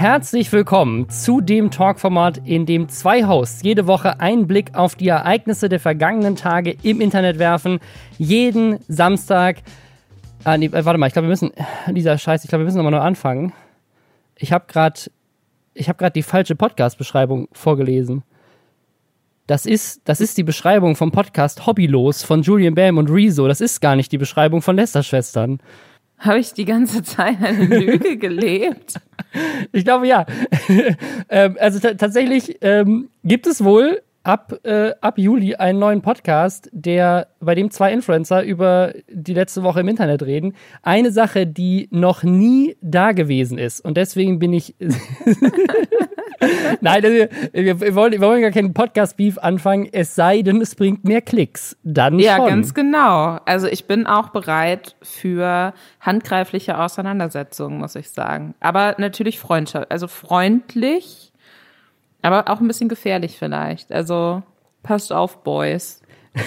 Herzlich willkommen zu dem Talkformat, in dem zwei Hosts jede Woche einen Blick auf die Ereignisse der vergangenen Tage im Internet werfen. Jeden Samstag. Ah, nee, warte mal, ich glaube, wir müssen. Dieser Scheiß, ich glaube, wir müssen nochmal neu anfangen. Ich habe gerade ich habe gerade die falsche Podcast-Beschreibung vorgelesen. Das ist, das ist die Beschreibung vom Podcast Hobbylos von Julian Bam und Rezo. Das ist gar nicht die Beschreibung von Lester-Schwestern. Habe ich die ganze Zeit eine Lüge gelebt? Ich glaube ja. ähm, also tatsächlich ähm, gibt es wohl ab, äh, ab Juli einen neuen Podcast, der, bei dem zwei Influencer über die letzte Woche im Internet reden. Eine Sache, die noch nie da gewesen ist. Und deswegen bin ich. Nein, also, wir, wir, wollen, wir wollen gar keinen Podcast-Beef anfangen, es sei denn, es bringt mehr Klicks. Dann ja, schon. Ja, ganz genau. Also ich bin auch bereit für handgreifliche Auseinandersetzungen, muss ich sagen. Aber natürlich Freundschaft, also freundlich aber auch ein bisschen gefährlich vielleicht. Also passt auf, Boys.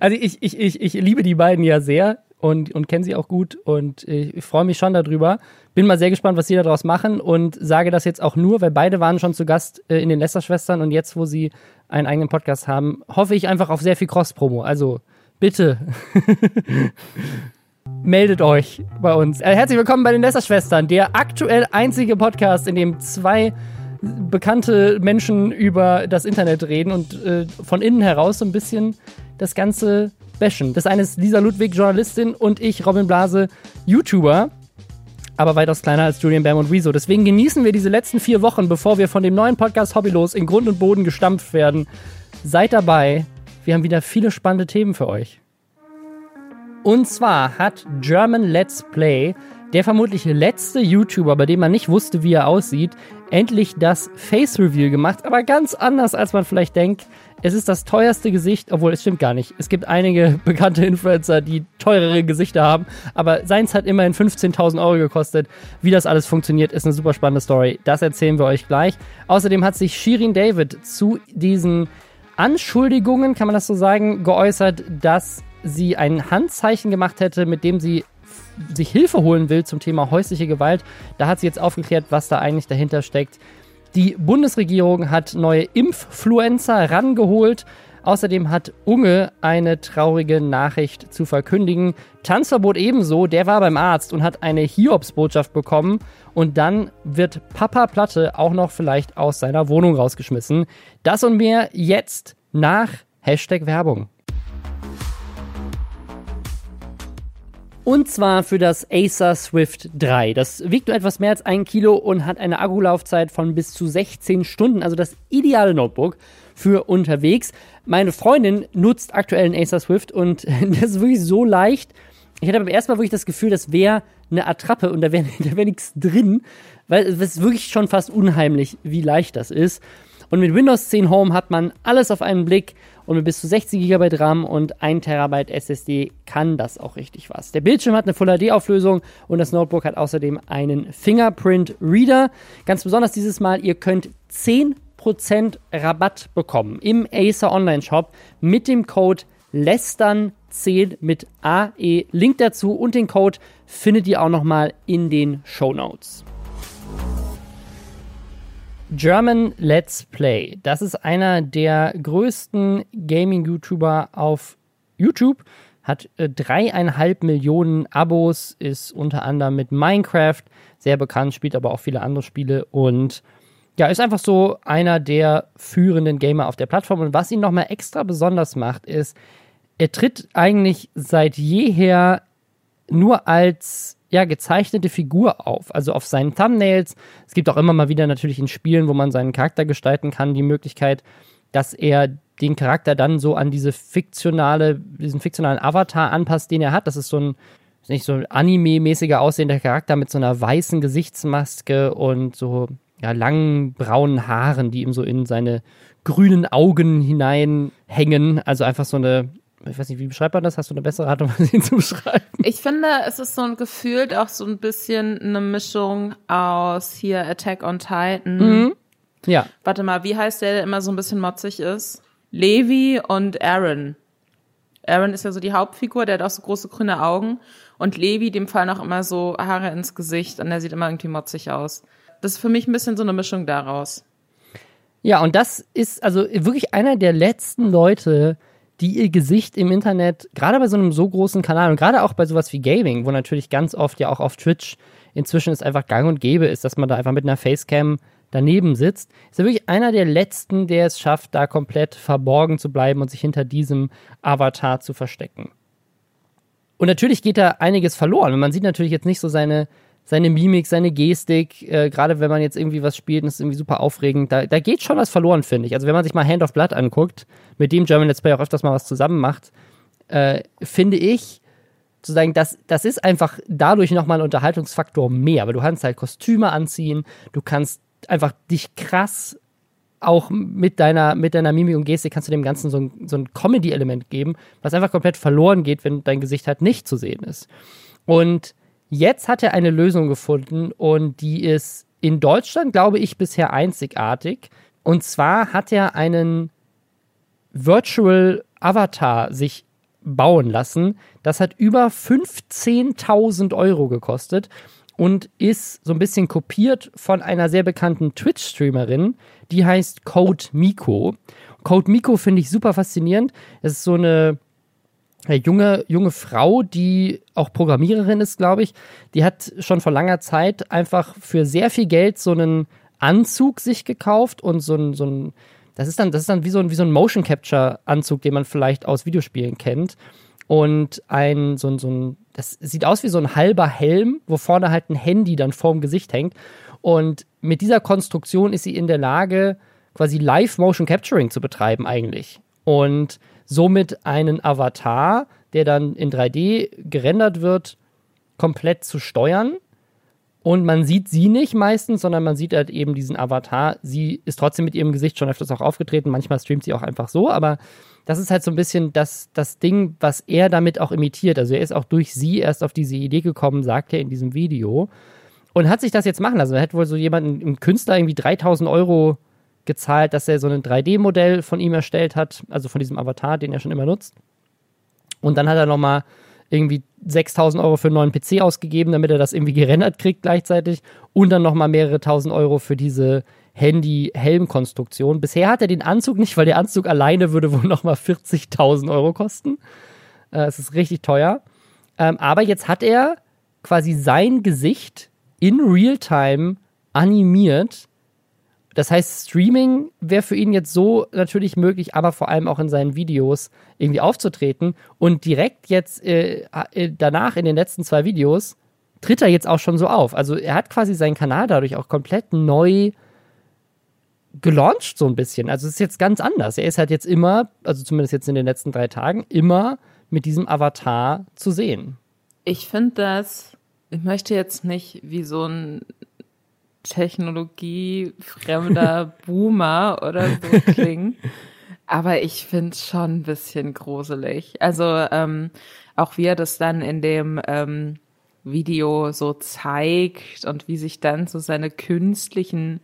also ich, ich, ich, ich liebe die beiden ja sehr und, und kenne sie auch gut und ich freue mich schon darüber. Bin mal sehr gespannt, was sie daraus machen und sage das jetzt auch nur, weil beide waren schon zu Gast äh, in den Lester-Schwestern und jetzt, wo sie einen eigenen Podcast haben, hoffe ich einfach auf sehr viel Cross-Promo. Also bitte. meldet euch bei uns. Äh, herzlich willkommen bei den Lester-Schwestern, der aktuell einzige Podcast, in dem zwei bekannte Menschen über das Internet reden und äh, von innen heraus so ein bisschen das Ganze bashen. Das eine ist Lisa Ludwig, Journalistin, und ich, Robin Blase, YouTuber, aber weitaus kleiner als Julian Bam und Rezo. Deswegen genießen wir diese letzten vier Wochen, bevor wir von dem neuen Podcast Hobbylos in Grund und Boden gestampft werden. Seid dabei. Wir haben wieder viele spannende Themen für euch. Und zwar hat German Let's Play der vermutlich letzte YouTuber, bei dem man nicht wusste, wie er aussieht, endlich das Face Reveal gemacht, aber ganz anders, als man vielleicht denkt. Es ist das teuerste Gesicht, obwohl es stimmt gar nicht. Es gibt einige bekannte Influencer, die teurere Gesichter haben, aber seins hat immerhin 15.000 Euro gekostet. Wie das alles funktioniert, ist eine super spannende Story. Das erzählen wir euch gleich. Außerdem hat sich Shirin David zu diesen Anschuldigungen, kann man das so sagen, geäußert, dass sie ein Handzeichen gemacht hätte, mit dem sie sich Hilfe holen will zum Thema häusliche Gewalt. Da hat sie jetzt aufgeklärt, was da eigentlich dahinter steckt. Die Bundesregierung hat neue Impffluencer rangeholt. Außerdem hat Unge eine traurige Nachricht zu verkündigen. Tanzverbot ebenso, der war beim Arzt und hat eine Hiobsbotschaft bekommen. Und dann wird Papa Platte auch noch vielleicht aus seiner Wohnung rausgeschmissen. Das und mehr jetzt nach Hashtag Werbung. Und zwar für das Acer Swift 3. Das wiegt nur etwas mehr als ein Kilo und hat eine Akkulaufzeit von bis zu 16 Stunden. Also das ideale Notebook für unterwegs. Meine Freundin nutzt aktuell ein Acer Swift und das ist wirklich so leicht. Ich hatte beim ersten Mal wirklich das Gefühl, das wäre eine Attrappe und da wäre da wär nichts drin, weil es ist wirklich schon fast unheimlich, wie leicht das ist. Und mit Windows 10 Home hat man alles auf einen Blick und mit bis zu 60 GB RAM und 1 TB SSD kann das auch richtig was. Der Bildschirm hat eine Full HD Auflösung und das Notebook hat außerdem einen Fingerprint Reader. Ganz besonders dieses Mal, ihr könnt 10% Rabatt bekommen im Acer Online Shop mit dem Code LESTERN10 mit AE. Link dazu und den Code findet ihr auch nochmal in den Show Notes. German Let's Play. Das ist einer der größten Gaming-YouTuber auf YouTube. Hat äh, dreieinhalb Millionen Abos, ist unter anderem mit Minecraft sehr bekannt, spielt aber auch viele andere Spiele und ja, ist einfach so einer der führenden Gamer auf der Plattform. Und was ihn nochmal extra besonders macht, ist, er tritt eigentlich seit jeher nur als ja, gezeichnete Figur auf. Also auf seinen Thumbnails. Es gibt auch immer mal wieder natürlich in Spielen, wo man seinen Charakter gestalten kann, die Möglichkeit, dass er den Charakter dann so an diese fiktionale, diesen fiktionalen Avatar anpasst, den er hat. Das ist so ein, nicht so ein anime-mäßiger aussehender Charakter mit so einer weißen Gesichtsmaske und so ja, langen braunen Haaren, die ihm so in seine grünen Augen hineinhängen. Also einfach so eine ich weiß nicht, wie beschreibt man das? Hast du eine bessere Art Weise, ihn zu beschreiben? Ich finde, es ist so ein gefühlt auch so ein bisschen eine Mischung aus hier Attack on Titan. Mhm. Ja. Warte mal, wie heißt der, der immer so ein bisschen motzig ist? Levi und Aaron. Aaron ist ja so die Hauptfigur, der hat auch so große grüne Augen. Und Levi, dem fallen auch immer so Haare ins Gesicht und er sieht immer irgendwie motzig aus. Das ist für mich ein bisschen so eine Mischung daraus. Ja, und das ist also wirklich einer der letzten Leute, die ihr Gesicht im Internet, gerade bei so einem so großen Kanal und gerade auch bei sowas wie Gaming, wo natürlich ganz oft ja auch auf Twitch inzwischen es einfach gang und gäbe ist, dass man da einfach mit einer Facecam daneben sitzt, ist er wirklich einer der letzten, der es schafft, da komplett verborgen zu bleiben und sich hinter diesem Avatar zu verstecken. Und natürlich geht da einiges verloren. Und man sieht natürlich jetzt nicht so seine, seine Mimik, seine Gestik, äh, gerade wenn man jetzt irgendwie was spielt und es ist irgendwie super aufregend, da, da geht schon was verloren, finde ich. Also wenn man sich mal Hand of Blood anguckt, mit dem German Let's Play auch öfters mal was zusammen macht, äh, finde ich, sozusagen, das, das ist einfach dadurch nochmal ein Unterhaltungsfaktor mehr, weil du kannst halt Kostüme anziehen, du kannst einfach dich krass auch mit deiner, mit deiner Mimik und Gestik kannst du dem Ganzen so ein, so ein Comedy-Element geben, was einfach komplett verloren geht, wenn dein Gesicht halt nicht zu sehen ist. Und Jetzt hat er eine Lösung gefunden und die ist in Deutschland, glaube ich, bisher einzigartig. Und zwar hat er einen Virtual Avatar sich bauen lassen. Das hat über 15.000 Euro gekostet und ist so ein bisschen kopiert von einer sehr bekannten Twitch-Streamerin, die heißt Code Miko. Code Miko finde ich super faszinierend. Es ist so eine eine junge, junge Frau, die auch Programmiererin ist, glaube ich, die hat schon vor langer Zeit einfach für sehr viel Geld so einen Anzug sich gekauft und so ein, so ein das ist dann, das ist dann wie so ein, wie so ein Motion Capture Anzug, den man vielleicht aus Videospielen kennt. Und ein, so ein, so ein, das sieht aus wie so ein halber Helm, wo vorne halt ein Handy dann vorm Gesicht hängt. Und mit dieser Konstruktion ist sie in der Lage, quasi Live Motion Capturing zu betreiben eigentlich. Und somit einen Avatar, der dann in 3D gerendert wird, komplett zu steuern. Und man sieht sie nicht meistens, sondern man sieht halt eben diesen Avatar. Sie ist trotzdem mit ihrem Gesicht schon öfters auch aufgetreten. Manchmal streamt sie auch einfach so, aber das ist halt so ein bisschen das, das Ding, was er damit auch imitiert. Also er ist auch durch sie erst auf diese Idee gekommen, sagt er in diesem Video. Und hat sich das jetzt machen lassen. Er hat wohl so jemanden, einen Künstler, irgendwie 3000 Euro gezahlt, dass er so ein 3D-Modell von ihm erstellt hat, also von diesem Avatar, den er schon immer nutzt. Und dann hat er nochmal irgendwie 6000 Euro für einen neuen PC ausgegeben, damit er das irgendwie gerendert kriegt gleichzeitig. Und dann nochmal mehrere tausend Euro für diese Handy-Helm-Konstruktion. Bisher hat er den Anzug nicht, weil der Anzug alleine würde wohl nochmal 40.000 Euro kosten. Äh, es ist richtig teuer. Ähm, aber jetzt hat er quasi sein Gesicht in Realtime animiert das heißt, Streaming wäre für ihn jetzt so natürlich möglich, aber vor allem auch in seinen Videos irgendwie aufzutreten. Und direkt jetzt äh, äh, danach in den letzten zwei Videos tritt er jetzt auch schon so auf. Also er hat quasi seinen Kanal dadurch auch komplett neu gelauncht, so ein bisschen. Also es ist jetzt ganz anders. Er ist halt jetzt immer, also zumindest jetzt in den letzten drei Tagen, immer mit diesem Avatar zu sehen. Ich finde das, ich möchte jetzt nicht wie so ein technologiefremder Boomer oder so klingen. Aber ich finde es schon ein bisschen gruselig. Also ähm, auch wie er das dann in dem ähm, Video so zeigt und wie sich dann so seine künstlichen,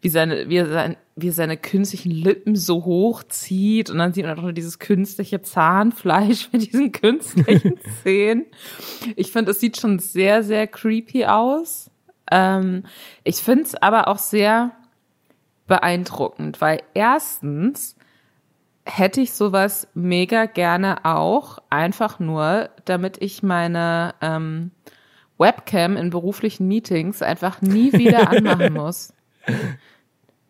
wie seine, wie er, sein, wie er seine künstlichen Lippen so hochzieht und dann sieht man auch noch dieses künstliche Zahnfleisch mit diesen künstlichen Zähnen. Ich finde, es sieht schon sehr, sehr creepy aus. Ähm, ich finde es aber auch sehr beeindruckend, weil erstens hätte ich sowas mega gerne auch, einfach nur, damit ich meine ähm, Webcam in beruflichen Meetings einfach nie wieder anmachen muss.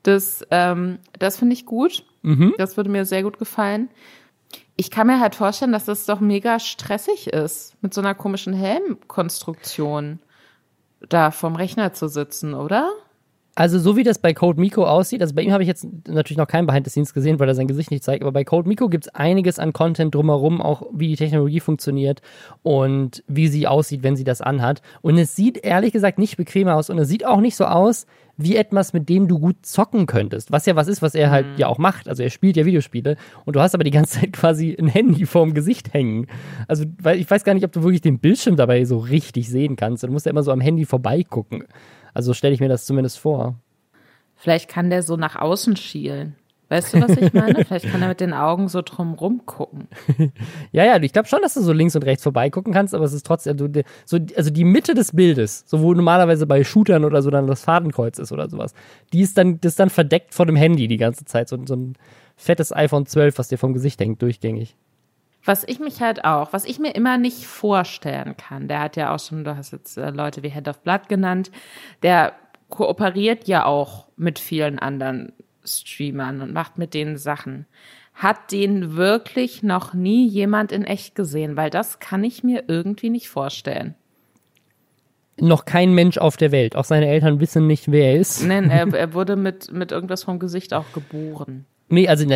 Das, ähm, das finde ich gut. Mhm. Das würde mir sehr gut gefallen. Ich kann mir halt vorstellen, dass das doch mega stressig ist mit so einer komischen Helmkonstruktion da vom Rechner zu sitzen, oder? Also so wie das bei Code Miko aussieht, also bei ihm habe ich jetzt natürlich noch kein Behind the Scenes gesehen, weil er sein Gesicht nicht zeigt, aber bei Code Miko gibt es einiges an Content drumherum, auch wie die Technologie funktioniert und wie sie aussieht, wenn sie das anhat. Und es sieht ehrlich gesagt nicht bequem aus und es sieht auch nicht so aus wie etwas, mit dem du gut zocken könntest. Was ja was ist, was er halt mhm. ja auch macht. Also er spielt ja Videospiele und du hast aber die ganze Zeit quasi ein Handy vorm Gesicht hängen. Also weil ich weiß gar nicht, ob du wirklich den Bildschirm dabei so richtig sehen kannst. Du musst ja immer so am Handy vorbeigucken. Also stelle ich mir das zumindest vor. Vielleicht kann der so nach außen schielen. Weißt du, was ich meine? Vielleicht kann er mit den Augen so drumrum gucken. ja, ja, ich glaube schon, dass du so links und rechts vorbeigucken kannst, aber es ist trotzdem, also, so, also die Mitte des Bildes, so wo normalerweise bei Shootern oder so dann das Fadenkreuz ist oder sowas, die ist dann, das ist dann verdeckt vor dem Handy die ganze Zeit. So, so ein fettes iPhone 12, was dir vom Gesicht hängt, durchgängig. Was ich mich halt auch, was ich mir immer nicht vorstellen kann, der hat ja auch schon, du hast jetzt äh, Leute wie Head of Blood genannt, der kooperiert ja auch mit vielen anderen Streamern und macht mit denen Sachen. Hat den wirklich noch nie jemand in echt gesehen? Weil das kann ich mir irgendwie nicht vorstellen. Noch kein Mensch auf der Welt. Auch seine Eltern wissen nicht, wer er ist. Nein, er, er wurde mit, mit irgendwas vom Gesicht auch geboren. Nee, also,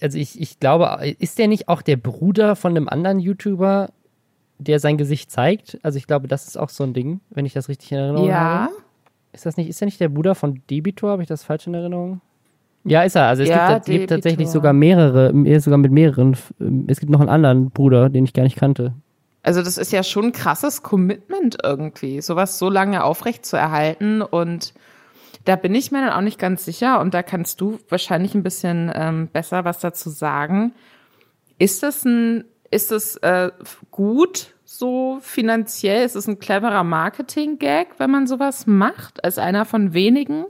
also ich, ich glaube, ist der nicht auch der Bruder von einem anderen YouTuber, der sein Gesicht zeigt? Also ich glaube, das ist auch so ein Ding, wenn ich das richtig in Erinnerung ja. habe. Ja. Ist das nicht, ist er nicht der Bruder von Debitor? Habe ich das falsch in Erinnerung? Ja, ist er. Also es ja, gibt, gibt tatsächlich sogar mehrere, sogar mit mehreren. Es gibt noch einen anderen Bruder, den ich gar nicht kannte. Also das ist ja schon ein krasses Commitment irgendwie, sowas so lange aufrecht zu erhalten und da bin ich mir dann auch nicht ganz sicher und da kannst du wahrscheinlich ein bisschen ähm, besser was dazu sagen. Ist das ein, ist das äh, gut so finanziell? Ist es ein cleverer Marketing-Gag, wenn man sowas macht, als einer von wenigen?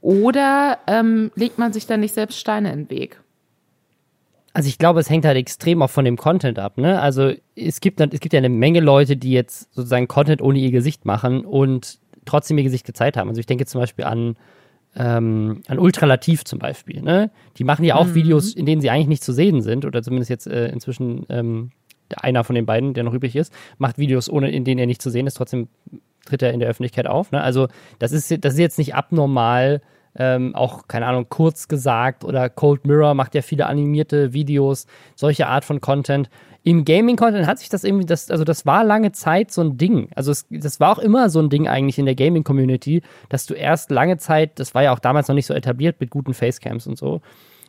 Oder ähm, legt man sich da nicht selbst Steine in den Weg? Also ich glaube, es hängt halt extrem auch von dem Content ab. Ne? Also es gibt, es gibt ja eine Menge Leute, die jetzt sozusagen Content ohne ihr Gesicht machen und trotzdem ihr Gesicht gezeigt haben. Also ich denke zum Beispiel an, ähm, an Ultralativ zum Beispiel. Ne? Die machen ja auch mhm. Videos, in denen sie eigentlich nicht zu sehen sind oder zumindest jetzt äh, inzwischen ähm, einer von den beiden, der noch übrig ist, macht Videos, ohne in denen er nicht zu sehen ist. Trotzdem tritt er in der Öffentlichkeit auf. Ne? Also das ist, das ist jetzt nicht abnormal ähm, auch, keine Ahnung, kurz gesagt oder Cold Mirror macht ja viele animierte Videos, solche Art von Content. Im Gaming-Content hat sich das irgendwie, das, also das war lange Zeit so ein Ding. Also es, das war auch immer so ein Ding eigentlich in der Gaming-Community, dass du erst lange Zeit, das war ja auch damals noch nicht so etabliert mit guten Facecams und so,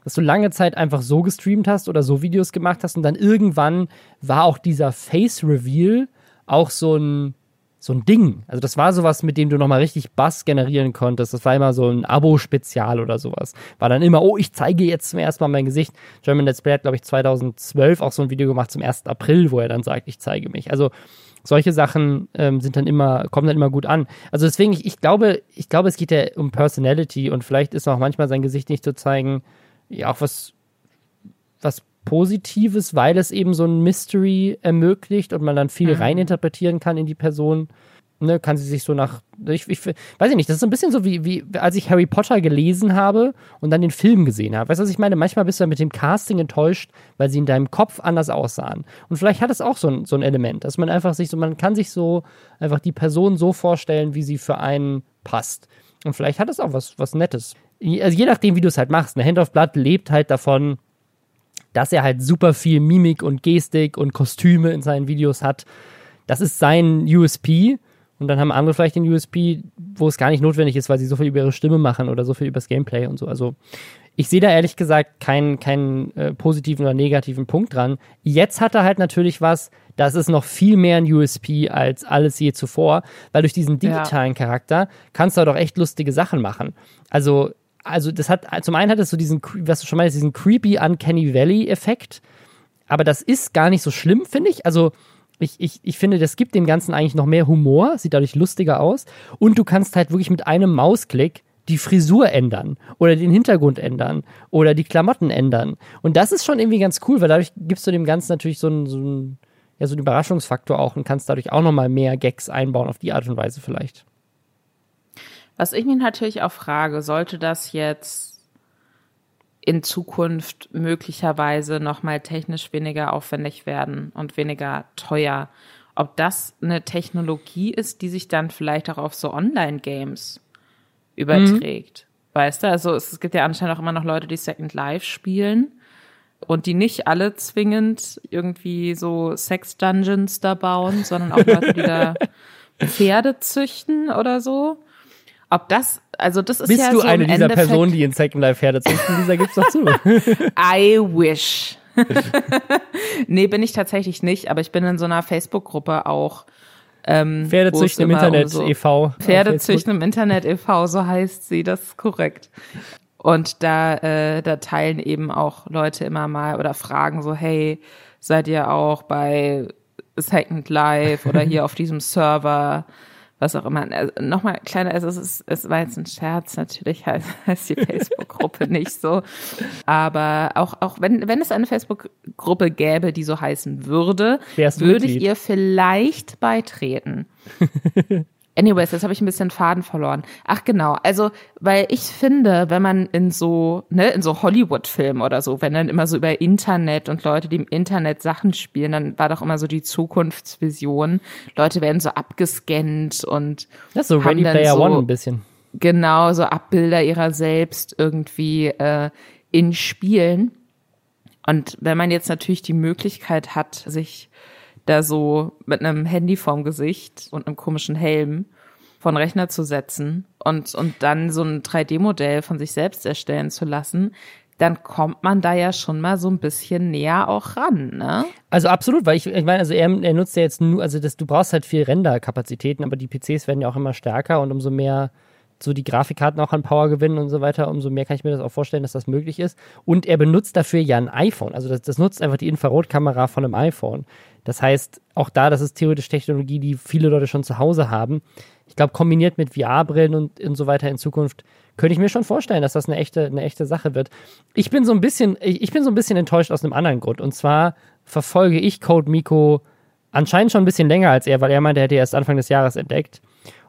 dass du lange Zeit einfach so gestreamt hast oder so Videos gemacht hast und dann irgendwann war auch dieser Face-Reveal auch so ein, so ein Ding. Also das war sowas, mit dem du nochmal richtig Bass generieren konntest. Das war immer so ein Abo-Spezial oder sowas. War dann immer, oh, ich zeige jetzt zum ersten Mal mein Gesicht. German Let's Play hat, glaube ich, 2012 auch so ein Video gemacht zum 1. April, wo er dann sagt, ich zeige mich. Also solche Sachen ähm, sind dann immer, kommen dann immer gut an. Also deswegen, ich, ich glaube, ich glaube, es geht ja um Personality und vielleicht ist auch manchmal sein Gesicht nicht zu zeigen, ja, auch was, was Positives, weil es eben so ein Mystery ermöglicht und man dann viel mhm. reininterpretieren kann in die Person. Ne, kann sie sich so nach, ich, ich weiß ich nicht, das ist so ein bisschen so wie, wie, als ich Harry Potter gelesen habe und dann den Film gesehen habe. Weißt du, was ich meine? Manchmal bist du ja mit dem Casting enttäuscht, weil sie in deinem Kopf anders aussahen. Und vielleicht hat es auch so ein, so ein Element, dass man einfach sich so, man kann sich so einfach die Person so vorstellen, wie sie für einen passt. Und vielleicht hat es auch was, was Nettes. Also je nachdem, wie du es halt machst. Eine Hand of Blood lebt halt davon, dass er halt super viel Mimik und Gestik und Kostüme in seinen Videos hat. Das ist sein USP. Und dann haben andere vielleicht den USP, wo es gar nicht notwendig ist, weil sie so viel über ihre Stimme machen oder so viel über das Gameplay und so. Also ich sehe da ehrlich gesagt keinen, keinen äh, positiven oder negativen Punkt dran. Jetzt hat er halt natürlich was, das ist noch viel mehr ein USP als alles je zuvor, weil durch diesen digitalen ja. Charakter kannst du doch echt lustige Sachen machen. Also also das hat, zum einen hat es so diesen, was du schon meinst, diesen creepy Uncanny Valley-Effekt. Aber das ist gar nicht so schlimm, finde ich. Also, ich, ich, ich finde, das gibt dem Ganzen eigentlich noch mehr Humor, sieht dadurch lustiger aus. Und du kannst halt wirklich mit einem Mausklick die Frisur ändern oder den Hintergrund ändern oder die Klamotten ändern. Und das ist schon irgendwie ganz cool, weil dadurch gibst du dem Ganzen natürlich so einen, so einen, ja, so einen Überraschungsfaktor auch und kannst dadurch auch nochmal mehr Gags einbauen auf die Art und Weise vielleicht. Was ich mich natürlich auch frage, sollte das jetzt in Zukunft möglicherweise nochmal technisch weniger aufwendig werden und weniger teuer, ob das eine Technologie ist, die sich dann vielleicht auch auf so Online-Games überträgt. Mhm. Weißt du, also es, gibt ja anscheinend auch immer noch Leute, die Second Life spielen und die nicht alle zwingend irgendwie so Sex-Dungeons da bauen, sondern auch Leute, die da Pferde züchten oder so. Ob das, also das ist Bist ja du so eine dieser Endeffekt Personen, die in Second Life Pferde züchten? Dieser gibt's doch zu. I wish. nee, bin ich tatsächlich nicht, aber ich bin in so einer Facebook-Gruppe auch. Ähm, Pferdezüchten im Internet um so e.V. Pferdezüchten im Internet e.V., so heißt sie, das ist korrekt. Und da, äh, da teilen eben auch Leute immer mal oder fragen so, hey, seid ihr auch bei Second Life oder hier auf diesem Server? Was auch immer. Also Nochmal kleiner, also es ist, es war jetzt ein Scherz, natürlich heißt, heißt die Facebook-Gruppe nicht so. Aber auch, auch wenn, wenn es eine Facebook-Gruppe gäbe, die so heißen würde, würde ich ihr vielleicht beitreten. Anyways, jetzt habe ich ein bisschen Faden verloren. Ach genau, also weil ich finde, wenn man in so ne in so Hollywood-Filmen oder so, wenn dann immer so über Internet und Leute, die im Internet Sachen spielen, dann war doch immer so die Zukunftsvision. Leute werden so abgescannt und das ist so Ready Player so, One ein bisschen. Genau, so Abbilder ihrer selbst irgendwie äh, in Spielen. Und wenn man jetzt natürlich die Möglichkeit hat, sich da so mit einem Handy vorm Gesicht und einem komischen Helm von Rechner zu setzen und, und dann so ein 3D-Modell von sich selbst erstellen zu lassen, dann kommt man da ja schon mal so ein bisschen näher auch ran, ne? Also absolut, weil ich, ich meine, also er, er nutzt ja jetzt nur, also das, du brauchst halt viel Renderkapazitäten, aber die PCs werden ja auch immer stärker und umso mehr so die Grafikkarten auch an Power gewinnen und so weiter, umso mehr kann ich mir das auch vorstellen, dass das möglich ist. Und er benutzt dafür ja ein iPhone. Also das, das nutzt einfach die Infrarotkamera von einem iPhone. Das heißt, auch da, das ist theoretisch Technologie, die viele Leute schon zu Hause haben. Ich glaube, kombiniert mit VR-Brillen und, und so weiter in Zukunft, könnte ich mir schon vorstellen, dass das eine echte, eine echte Sache wird. Ich bin so ein bisschen, ich bin so ein bisschen enttäuscht aus einem anderen Grund. Und zwar verfolge ich Code Miko anscheinend schon ein bisschen länger als er, weil er meinte, er hätte erst Anfang des Jahres entdeckt.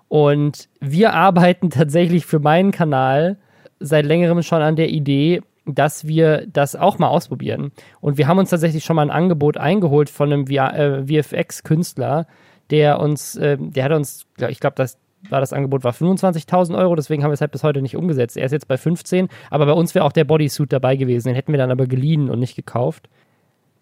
Und wir arbeiten tatsächlich für meinen Kanal seit längerem schon an der Idee, dass wir das auch mal ausprobieren. Und wir haben uns tatsächlich schon mal ein Angebot eingeholt von einem äh, VFX-Künstler, der uns, äh, der hat uns, ich glaube, das war das Angebot war 25.000 Euro, deswegen haben wir es halt bis heute nicht umgesetzt. Er ist jetzt bei 15, aber bei uns wäre auch der Bodysuit dabei gewesen. Den hätten wir dann aber geliehen und nicht gekauft.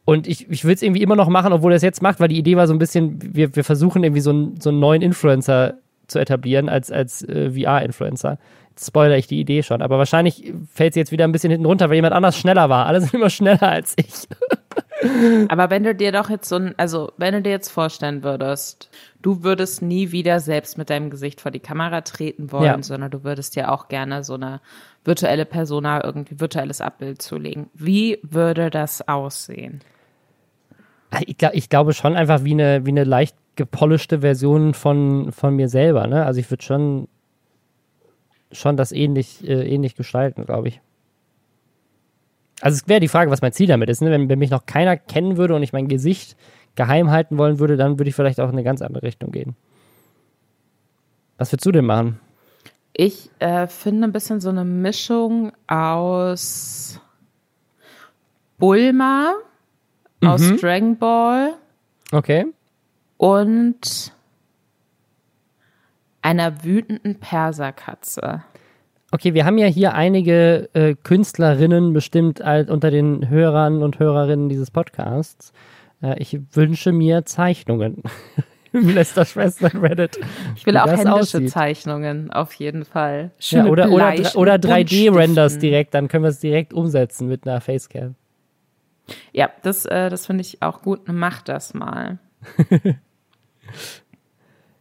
Und ich, ich will es irgendwie immer noch machen, obwohl er es jetzt macht, weil die Idee war so ein bisschen, wir, wir versuchen irgendwie so, ein, so einen neuen Influencer zu etablieren als, als äh, VR-Influencer spoiler ich die Idee schon. Aber wahrscheinlich fällt sie jetzt wieder ein bisschen hinten runter, weil jemand anders schneller war. Alle sind immer schneller als ich. Aber wenn du dir doch jetzt so ein, also wenn du dir jetzt vorstellen würdest, du würdest nie wieder selbst mit deinem Gesicht vor die Kamera treten wollen, ja. sondern du würdest dir auch gerne so eine virtuelle Persona, irgendwie virtuelles Abbild zulegen. Wie würde das aussehen? Ich, ich glaube schon einfach wie eine, wie eine leicht gepolischte Version von, von mir selber. Ne? Also ich würde schon schon das ähnlich, äh, ähnlich gestalten, glaube ich. Also es wäre die Frage, was mein Ziel damit ist. Ne? Wenn, wenn mich noch keiner kennen würde und ich mein Gesicht geheim halten wollen würde, dann würde ich vielleicht auch in eine ganz andere Richtung gehen. Was würdest du denn machen? Ich äh, finde ein bisschen so eine Mischung aus Bulma, mhm. aus Dragon Ball. Okay. Und einer wütenden Perserkatze. Okay, wir haben ja hier einige äh, Künstlerinnen bestimmt als unter den Hörern und Hörerinnen dieses Podcasts. Äh, ich wünsche mir Zeichnungen. Lester Schwestern Reddit. Ich will auch händische aussieht. Zeichnungen, auf jeden Fall. Ja, oder, oder, oder 3D-Renders direkt, dann können wir es direkt umsetzen mit einer Facecam. Ja, das, äh, das finde ich auch gut. Mach das mal.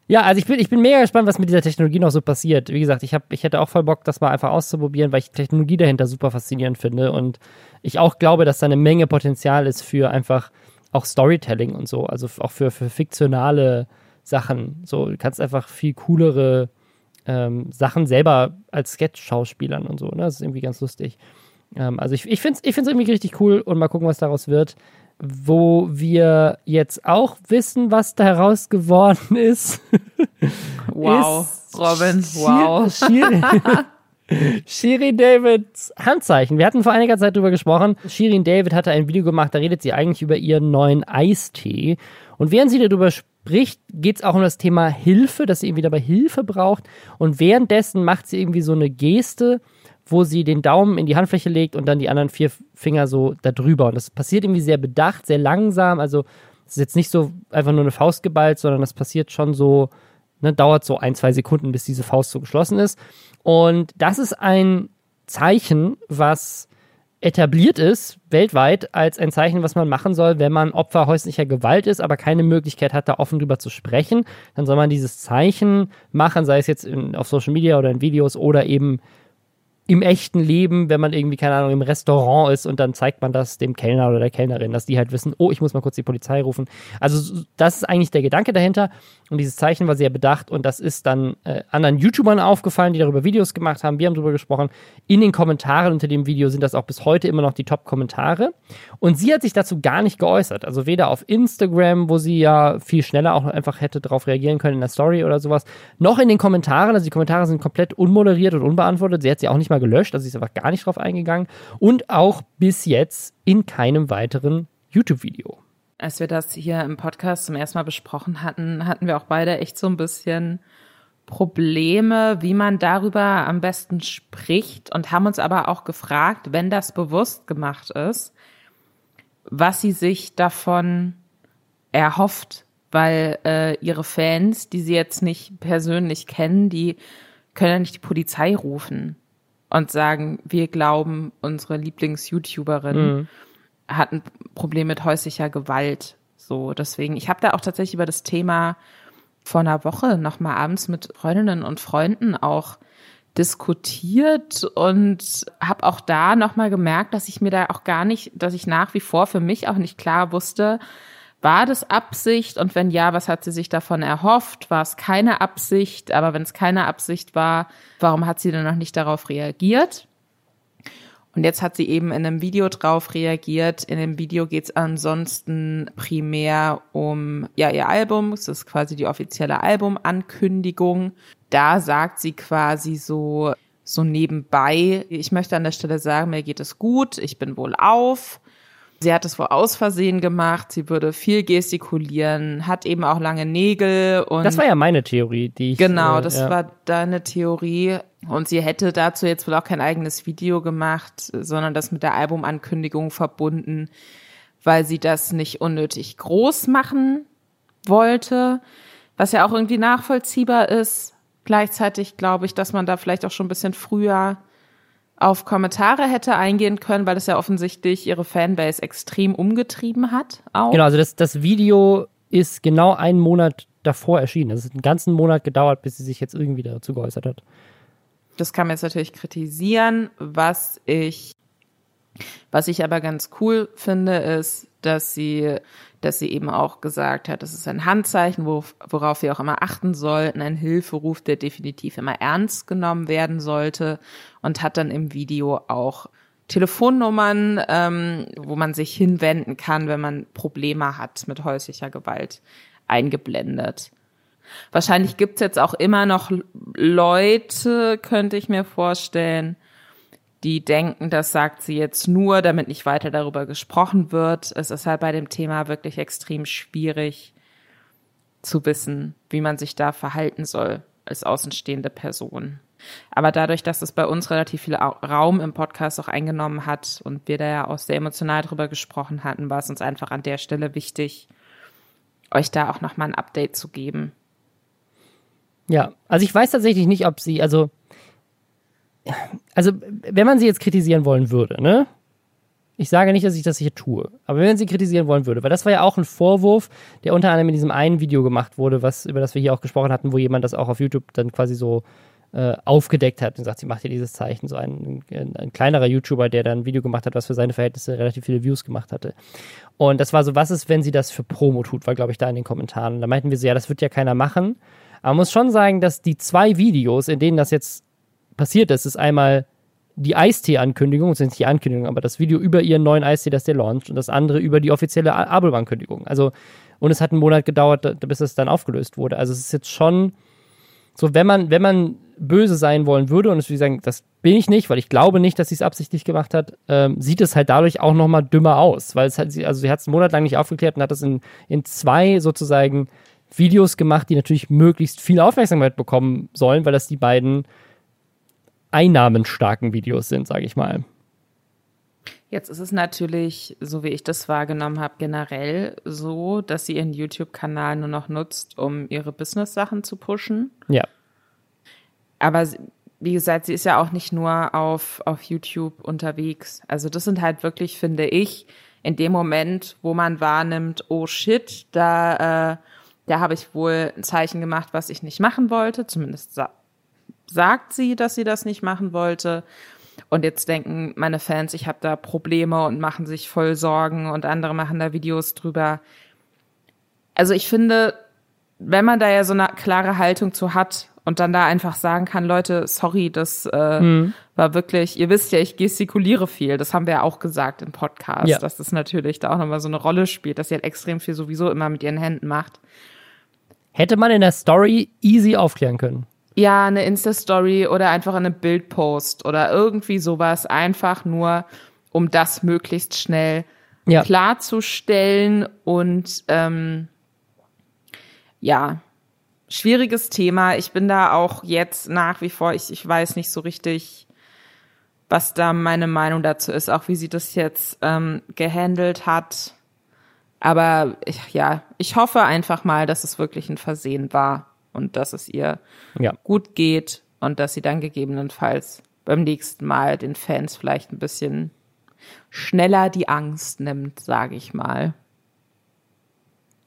Ja, also ich bin, ich bin mega gespannt, was mit dieser Technologie noch so passiert. Wie gesagt, ich, hab, ich hätte auch voll Bock, das mal einfach auszuprobieren, weil ich Technologie dahinter super faszinierend finde und ich auch glaube, dass da eine Menge Potenzial ist für einfach auch Storytelling und so, also auch für, für fiktionale Sachen. So, du kannst einfach viel coolere ähm, Sachen selber als Sketch-Schauspielern und so. Ne? Das ist irgendwie ganz lustig. Ähm, also ich, ich finde es ich find's irgendwie richtig cool und mal gucken, was daraus wird wo wir jetzt auch wissen, was da heraus geworden ist. Wow, ist Robin, wow. Shirin Davids Handzeichen. Wir hatten vor einiger Zeit drüber gesprochen. Shirin David hatte ein Video gemacht, da redet sie eigentlich über ihren neuen Eistee. Und während sie darüber spricht, geht es auch um das Thema Hilfe, dass sie irgendwie dabei Hilfe braucht. Und währenddessen macht sie irgendwie so eine Geste, wo sie den Daumen in die Handfläche legt und dann die anderen vier Finger so da drüber. Und das passiert irgendwie sehr bedacht, sehr langsam. Also es ist jetzt nicht so einfach nur eine Faust geballt, sondern das passiert schon so, ne, dauert so ein, zwei Sekunden, bis diese Faust so geschlossen ist. Und das ist ein Zeichen, was etabliert ist weltweit als ein Zeichen, was man machen soll, wenn man Opfer häuslicher Gewalt ist, aber keine Möglichkeit hat, da offen drüber zu sprechen. Dann soll man dieses Zeichen machen, sei es jetzt in, auf Social Media oder in Videos oder eben im echten Leben, wenn man irgendwie, keine Ahnung, im Restaurant ist und dann zeigt man das dem Kellner oder der Kellnerin, dass die halt wissen, oh, ich muss mal kurz die Polizei rufen. Also das ist eigentlich der Gedanke dahinter und dieses Zeichen war sehr bedacht und das ist dann äh, anderen YouTubern aufgefallen, die darüber Videos gemacht haben. Wir haben darüber gesprochen. In den Kommentaren unter dem Video sind das auch bis heute immer noch die Top-Kommentare und sie hat sich dazu gar nicht geäußert. Also weder auf Instagram, wo sie ja viel schneller auch einfach hätte darauf reagieren können in der Story oder sowas, noch in den Kommentaren. Also die Kommentare sind komplett unmoderiert und unbeantwortet. Sie hat sie auch nicht mal gelöscht, also ist einfach gar nicht drauf eingegangen. Und auch bis jetzt in keinem weiteren YouTube-Video. Als wir das hier im Podcast zum ersten Mal besprochen hatten, hatten wir auch beide echt so ein bisschen Probleme, wie man darüber am besten spricht und haben uns aber auch gefragt, wenn das bewusst gemacht ist, was sie sich davon erhofft, weil äh, ihre Fans, die sie jetzt nicht persönlich kennen, die können ja nicht die Polizei rufen und sagen, wir glauben, unsere Lieblings-YouTuberin mhm. hat ein Problem mit häuslicher Gewalt. So, deswegen, ich habe da auch tatsächlich über das Thema vor einer Woche nochmal abends mit Freundinnen und Freunden auch diskutiert und habe auch da nochmal gemerkt, dass ich mir da auch gar nicht, dass ich nach wie vor für mich auch nicht klar wusste, war das Absicht und wenn ja, was hat sie sich davon erhofft? War es keine Absicht? Aber wenn es keine Absicht war, warum hat sie denn noch nicht darauf reagiert? Und jetzt hat sie eben in einem Video drauf reagiert. In dem Video geht es ansonsten primär um ja ihr Album. Es ist quasi die offizielle Albumankündigung. Da sagt sie quasi so so nebenbei. Ich möchte an der Stelle sagen, mir geht es gut. Ich bin wohl auf. Sie hat es wohl aus Versehen gemacht. Sie würde viel gestikulieren, hat eben auch lange Nägel und. Das war ja meine Theorie, die ich. Genau, äh, das ja. war deine Theorie. Und sie hätte dazu jetzt wohl auch kein eigenes Video gemacht, sondern das mit der Albumankündigung verbunden, weil sie das nicht unnötig groß machen wollte, was ja auch irgendwie nachvollziehbar ist. Gleichzeitig glaube ich, dass man da vielleicht auch schon ein bisschen früher auf Kommentare hätte eingehen können, weil das ja offensichtlich ihre Fanbase extrem umgetrieben hat. Auch. Genau, also das, das Video ist genau einen Monat davor erschienen. Es hat einen ganzen Monat gedauert, bis sie sich jetzt irgendwie dazu geäußert hat. Das kann man jetzt natürlich kritisieren. Was ich, was ich aber ganz cool finde, ist, dass sie dass sie eben auch gesagt hat, das ist ein Handzeichen, worauf wir auch immer achten sollten, ein Hilferuf, der definitiv immer ernst genommen werden sollte und hat dann im Video auch Telefonnummern, ähm, wo man sich hinwenden kann, wenn man Probleme hat mit häuslicher Gewalt, eingeblendet. Wahrscheinlich gibt's jetzt auch immer noch Leute, könnte ich mir vorstellen, die denken, das sagt sie jetzt nur, damit nicht weiter darüber gesprochen wird. Es ist halt bei dem Thema wirklich extrem schwierig zu wissen, wie man sich da verhalten soll als außenstehende Person. Aber dadurch, dass es bei uns relativ viel Raum im Podcast auch eingenommen hat und wir da ja auch sehr emotional drüber gesprochen hatten, war es uns einfach an der Stelle wichtig, euch da auch nochmal ein Update zu geben. Ja, also ich weiß tatsächlich nicht, ob sie, also also wenn man sie jetzt kritisieren wollen würde, ne? Ich sage nicht, dass ich das hier tue, aber wenn man sie kritisieren wollen würde, weil das war ja auch ein Vorwurf, der unter anderem in diesem einen Video gemacht wurde, was über das wir hier auch gesprochen hatten, wo jemand das auch auf YouTube dann quasi so äh, aufgedeckt hat und sagt, sie macht hier dieses Zeichen. So ein, ein, ein, kleinerer YouTuber, der dann ein Video gemacht hat, was für seine Verhältnisse relativ viele Views gemacht hatte. Und das war so, was ist, wenn sie das für Promo tut, war, glaube ich, da in den Kommentaren. Da meinten wir so, ja, das wird ja keiner machen. Aber man muss schon sagen, dass die zwei Videos, in denen das jetzt passiert ist, ist einmal die Eistee-Ankündigung, das ist nicht die Ankündigung, aber das Video über ihren neuen Eistee, das der launcht und das andere über die offizielle Abo-Ankündigung. Also, und es hat einen Monat gedauert, bis es dann aufgelöst wurde. Also es ist jetzt schon so, wenn man, wenn man böse sein wollen würde, und ich würde sagen, das bin ich nicht, weil ich glaube nicht, dass sie es absichtlich gemacht hat, ähm, sieht es halt dadurch auch nochmal dümmer aus. Weil es hat, also sie hat es einen Monat lang nicht aufgeklärt und hat das in, in zwei sozusagen Videos gemacht, die natürlich möglichst viel Aufmerksamkeit bekommen sollen, weil das die beiden einnahmenstarken Videos sind, sage ich mal. Jetzt ist es natürlich, so wie ich das wahrgenommen habe, generell so, dass sie ihren YouTube-Kanal nur noch nutzt, um ihre Business-Sachen zu pushen. Ja. Aber wie gesagt, sie ist ja auch nicht nur auf, auf YouTube unterwegs. Also das sind halt wirklich, finde ich, in dem Moment, wo man wahrnimmt, oh shit, da, äh, da habe ich wohl ein Zeichen gemacht, was ich nicht machen wollte, zumindest sagt sie, dass sie das nicht machen wollte. Und jetzt denken meine Fans, ich habe da Probleme und machen sich voll Sorgen und andere machen da Videos drüber. Also ich finde, wenn man da ja so eine klare Haltung zu hat und dann da einfach sagen kann, Leute, sorry, das äh, mhm. war wirklich, ihr wisst ja, ich gestikuliere viel, das haben wir ja auch gesagt im Podcast, ja. dass das natürlich da auch nochmal so eine Rolle spielt, dass sie halt extrem viel sowieso immer mit ihren Händen macht. Hätte man in der Story easy aufklären können. Ja, eine Insta-Story oder einfach eine Bildpost oder irgendwie sowas, einfach nur, um das möglichst schnell ja. klarzustellen und ähm, ja, schwieriges Thema. Ich bin da auch jetzt nach wie vor, ich, ich weiß nicht so richtig, was da meine Meinung dazu ist, auch wie sie das jetzt ähm, gehandelt hat. Aber ich, ja, ich hoffe einfach mal, dass es wirklich ein Versehen war und dass es ihr ja. gut geht und dass sie dann gegebenenfalls beim nächsten Mal den Fans vielleicht ein bisschen schneller die Angst nimmt, sage ich mal.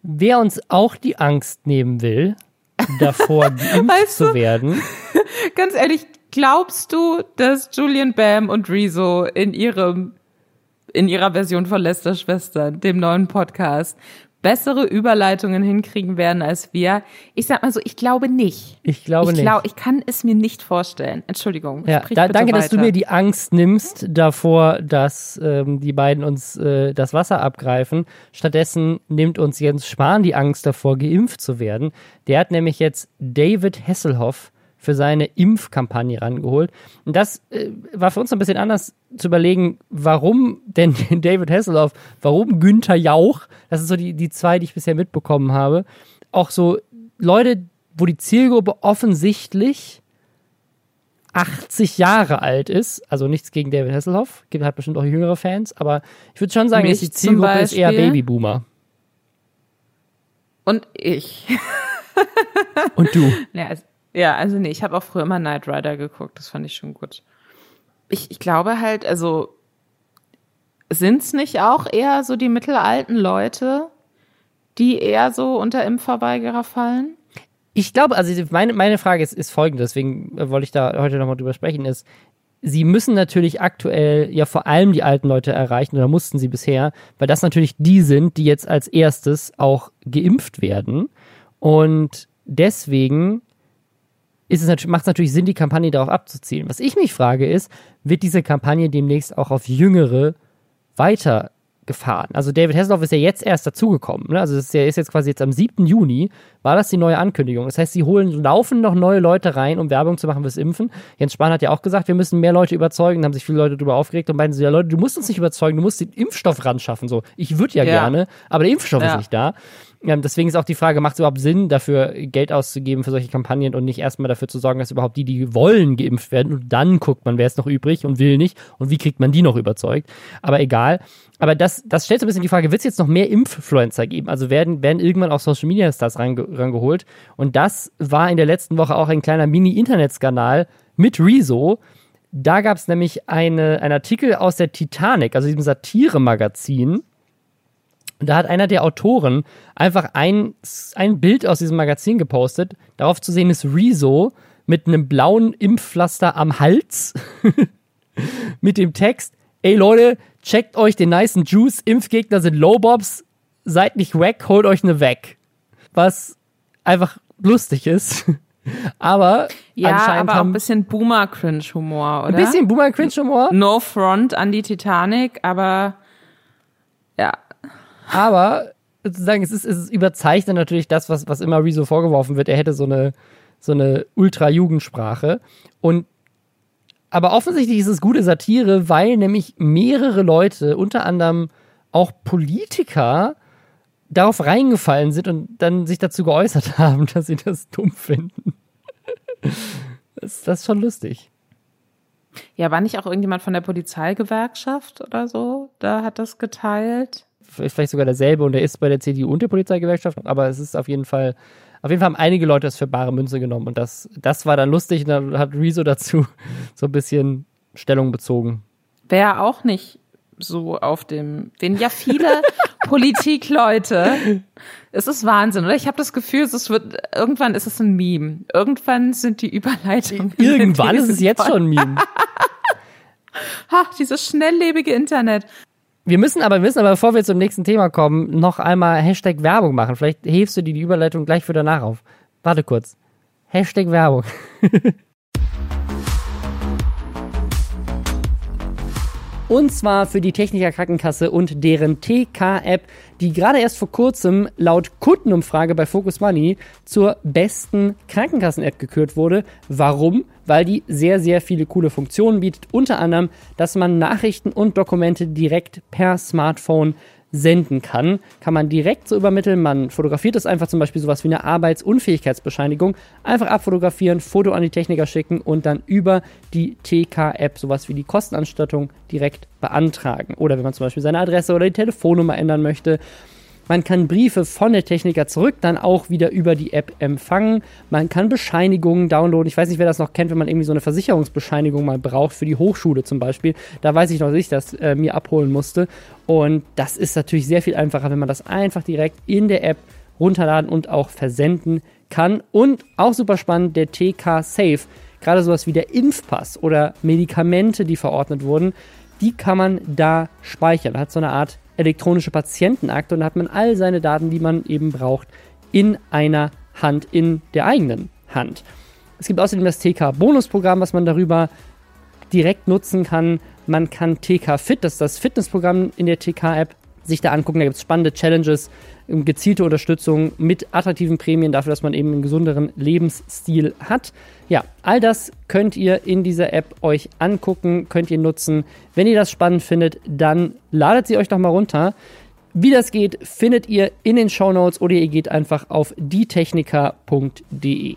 Wer uns auch die Angst nehmen will, davor geimpft weißt zu werden. Ganz ehrlich, glaubst du, dass Julian Bam und Rezo in ihrem in ihrer Version von Lester Schwestern, dem neuen Podcast, bessere Überleitungen hinkriegen werden als wir. Ich sag mal so, ich glaube nicht. Ich glaube ich glaub, nicht. Ich kann es mir nicht vorstellen. Entschuldigung. Ja, da, danke, weiter. dass du mir die Angst nimmst davor, dass ähm, die beiden uns äh, das Wasser abgreifen. Stattdessen nimmt uns Jens Spahn die Angst davor, geimpft zu werden. Der hat nämlich jetzt David Hasselhoff für seine Impfkampagne rangeholt. Und das äh, war für uns ein bisschen anders zu überlegen, warum denn David Hasselhoff, warum Günther Jauch, das sind so die, die zwei, die ich bisher mitbekommen habe, auch so Leute, wo die Zielgruppe offensichtlich 80 Jahre alt ist, also nichts gegen David Hasselhoff, gibt halt bestimmt auch jüngere Fans, aber ich würde schon sagen, Mich dass die Zielgruppe ist eher Babyboomer. Und ich. Und du. Ja, also ja, also nee, ich habe auch früher immer Knight Rider geguckt, das fand ich schon gut. Ich, ich glaube halt, also sind's nicht auch eher so die mittelalten Leute, die eher so unter Impfverweigerer fallen? Ich glaube, also meine, meine Frage ist, ist folgende, deswegen wollte ich da heute nochmal drüber sprechen, ist, sie müssen natürlich aktuell ja vor allem die alten Leute erreichen oder mussten sie bisher, weil das natürlich die sind, die jetzt als erstes auch geimpft werden. Und deswegen ist es macht es natürlich Sinn, die Kampagne darauf abzuzielen. Was ich mich frage ist, wird diese Kampagne demnächst auch auf Jüngere weitergefahren? Also David Hasselhoff ist ja jetzt erst dazugekommen. Ne? Also ist, ja, ist jetzt quasi jetzt am 7. Juni, war das die neue Ankündigung. Das heißt, sie holen, laufen noch neue Leute rein, um Werbung zu machen fürs Impfen. Jens Spahn hat ja auch gesagt, wir müssen mehr Leute überzeugen. Da haben sich viele Leute darüber aufgeregt und meinten so, ja Leute, du musst uns nicht überzeugen, du musst den Impfstoff ran schaffen. So, ich würde ja, ja, gerne, aber der Impfstoff ja. ist nicht da. Ähm, deswegen ist auch die Frage, macht es überhaupt Sinn, dafür Geld auszugeben für solche Kampagnen und nicht erstmal dafür zu sorgen, dass überhaupt die, die wollen, geimpft werden und dann guckt man, wer ist noch übrig und will nicht und wie kriegt man die noch überzeugt. Aber egal. Aber das, das stellt so ein bisschen die Frage, wird es jetzt noch mehr Influencer geben? Also werden, werden irgendwann auch Social Media Stars range, rangeholt? Und das war in der letzten Woche auch ein kleiner Mini-Internet-Skandal mit Rezo. Da gab es nämlich eine, einen Artikel aus der Titanic, also diesem Satire-Magazin, und da hat einer der Autoren einfach ein, ein Bild aus diesem Magazin gepostet. Darauf zu sehen ist Rezo mit einem blauen Impfpflaster am Hals. mit dem Text: Ey Leute, checkt euch den nicen Juice. Impfgegner sind Lowbobs. Seid nicht weg, holt euch eine weg. Was einfach lustig ist. aber ja, anscheinend aber auch ein bisschen Boomer-Cringe-Humor, oder? Ein bisschen Boomer-Cringe-Humor. No front an die Titanic, aber ja. Aber sozusagen, es ist, es ist überzeichnet natürlich das, was, was immer Rezo vorgeworfen wird. Er hätte so eine, so eine Ultra-Jugendsprache. Und aber offensichtlich ist es gute Satire, weil nämlich mehrere Leute, unter anderem auch Politiker, darauf reingefallen sind und dann sich dazu geäußert haben, dass sie das dumm finden. das, das ist schon lustig. Ja, war nicht auch irgendjemand von der Polizeigewerkschaft oder so? Da hat das geteilt vielleicht sogar derselbe und der ist bei der CDU und der Polizeigewerkschaft, aber es ist auf jeden Fall, auf jeden Fall haben einige Leute das für bare Münze genommen und das, das war dann lustig und dann hat Rezo dazu so ein bisschen Stellung bezogen. Wäre auch nicht so auf dem, den ja viele Politikleute. Es ist Wahnsinn, oder? Ich habe das Gefühl, es wird irgendwann ist es ein Meme. Irgendwann sind die Überleitungen. Irgendwann ist es jetzt schon ein Meme. Ha, dieses schnelllebige Internet. Wir müssen aber, wissen aber, bevor wir zum nächsten Thema kommen, noch einmal Hashtag Werbung machen. Vielleicht hebst du dir die Überleitung gleich für danach auf. Warte kurz. Hashtag Werbung. Und zwar für die Techniker Krankenkasse und deren TK-App, die gerade erst vor kurzem laut Kundenumfrage bei Focus Money zur besten Krankenkassen-App gekürt wurde. Warum? Weil die sehr, sehr viele coole Funktionen bietet. Unter anderem, dass man Nachrichten und Dokumente direkt per Smartphone senden kann, kann man direkt so übermitteln. Man fotografiert es einfach zum Beispiel sowas wie eine Arbeitsunfähigkeitsbescheinigung. Einfach abfotografieren, Foto an die Techniker schicken und dann über die TK-App sowas wie die Kostenanstattung direkt beantragen. Oder wenn man zum Beispiel seine Adresse oder die Telefonnummer ändern möchte. Man kann Briefe von der Techniker zurück dann auch wieder über die App empfangen. Man kann Bescheinigungen downloaden. Ich weiß nicht, wer das noch kennt, wenn man irgendwie so eine Versicherungsbescheinigung mal braucht für die Hochschule zum Beispiel. Da weiß ich noch, dass ich das äh, mir abholen musste. Und das ist natürlich sehr viel einfacher, wenn man das einfach direkt in der App runterladen und auch versenden kann. Und auch super spannend, der TK Safe. Gerade sowas wie der Impfpass oder Medikamente, die verordnet wurden, die kann man da speichern. Hat so eine Art elektronische Patientenakte und da hat man all seine Daten, die man eben braucht, in einer Hand, in der eigenen Hand. Es gibt außerdem das TK-Bonusprogramm, was man darüber direkt nutzen kann. Man kann TK Fit, das ist das Fitnessprogramm in der TK-App, sich da angucken. Da gibt es spannende Challenges, gezielte Unterstützung mit attraktiven Prämien dafür, dass man eben einen gesünderen Lebensstil hat. Ja, all das könnt ihr in dieser App euch angucken, könnt ihr nutzen. Wenn ihr das spannend findet, dann ladet sie euch doch mal runter. Wie das geht, findet ihr in den Show Notes oder ihr geht einfach auf dietechniker.de.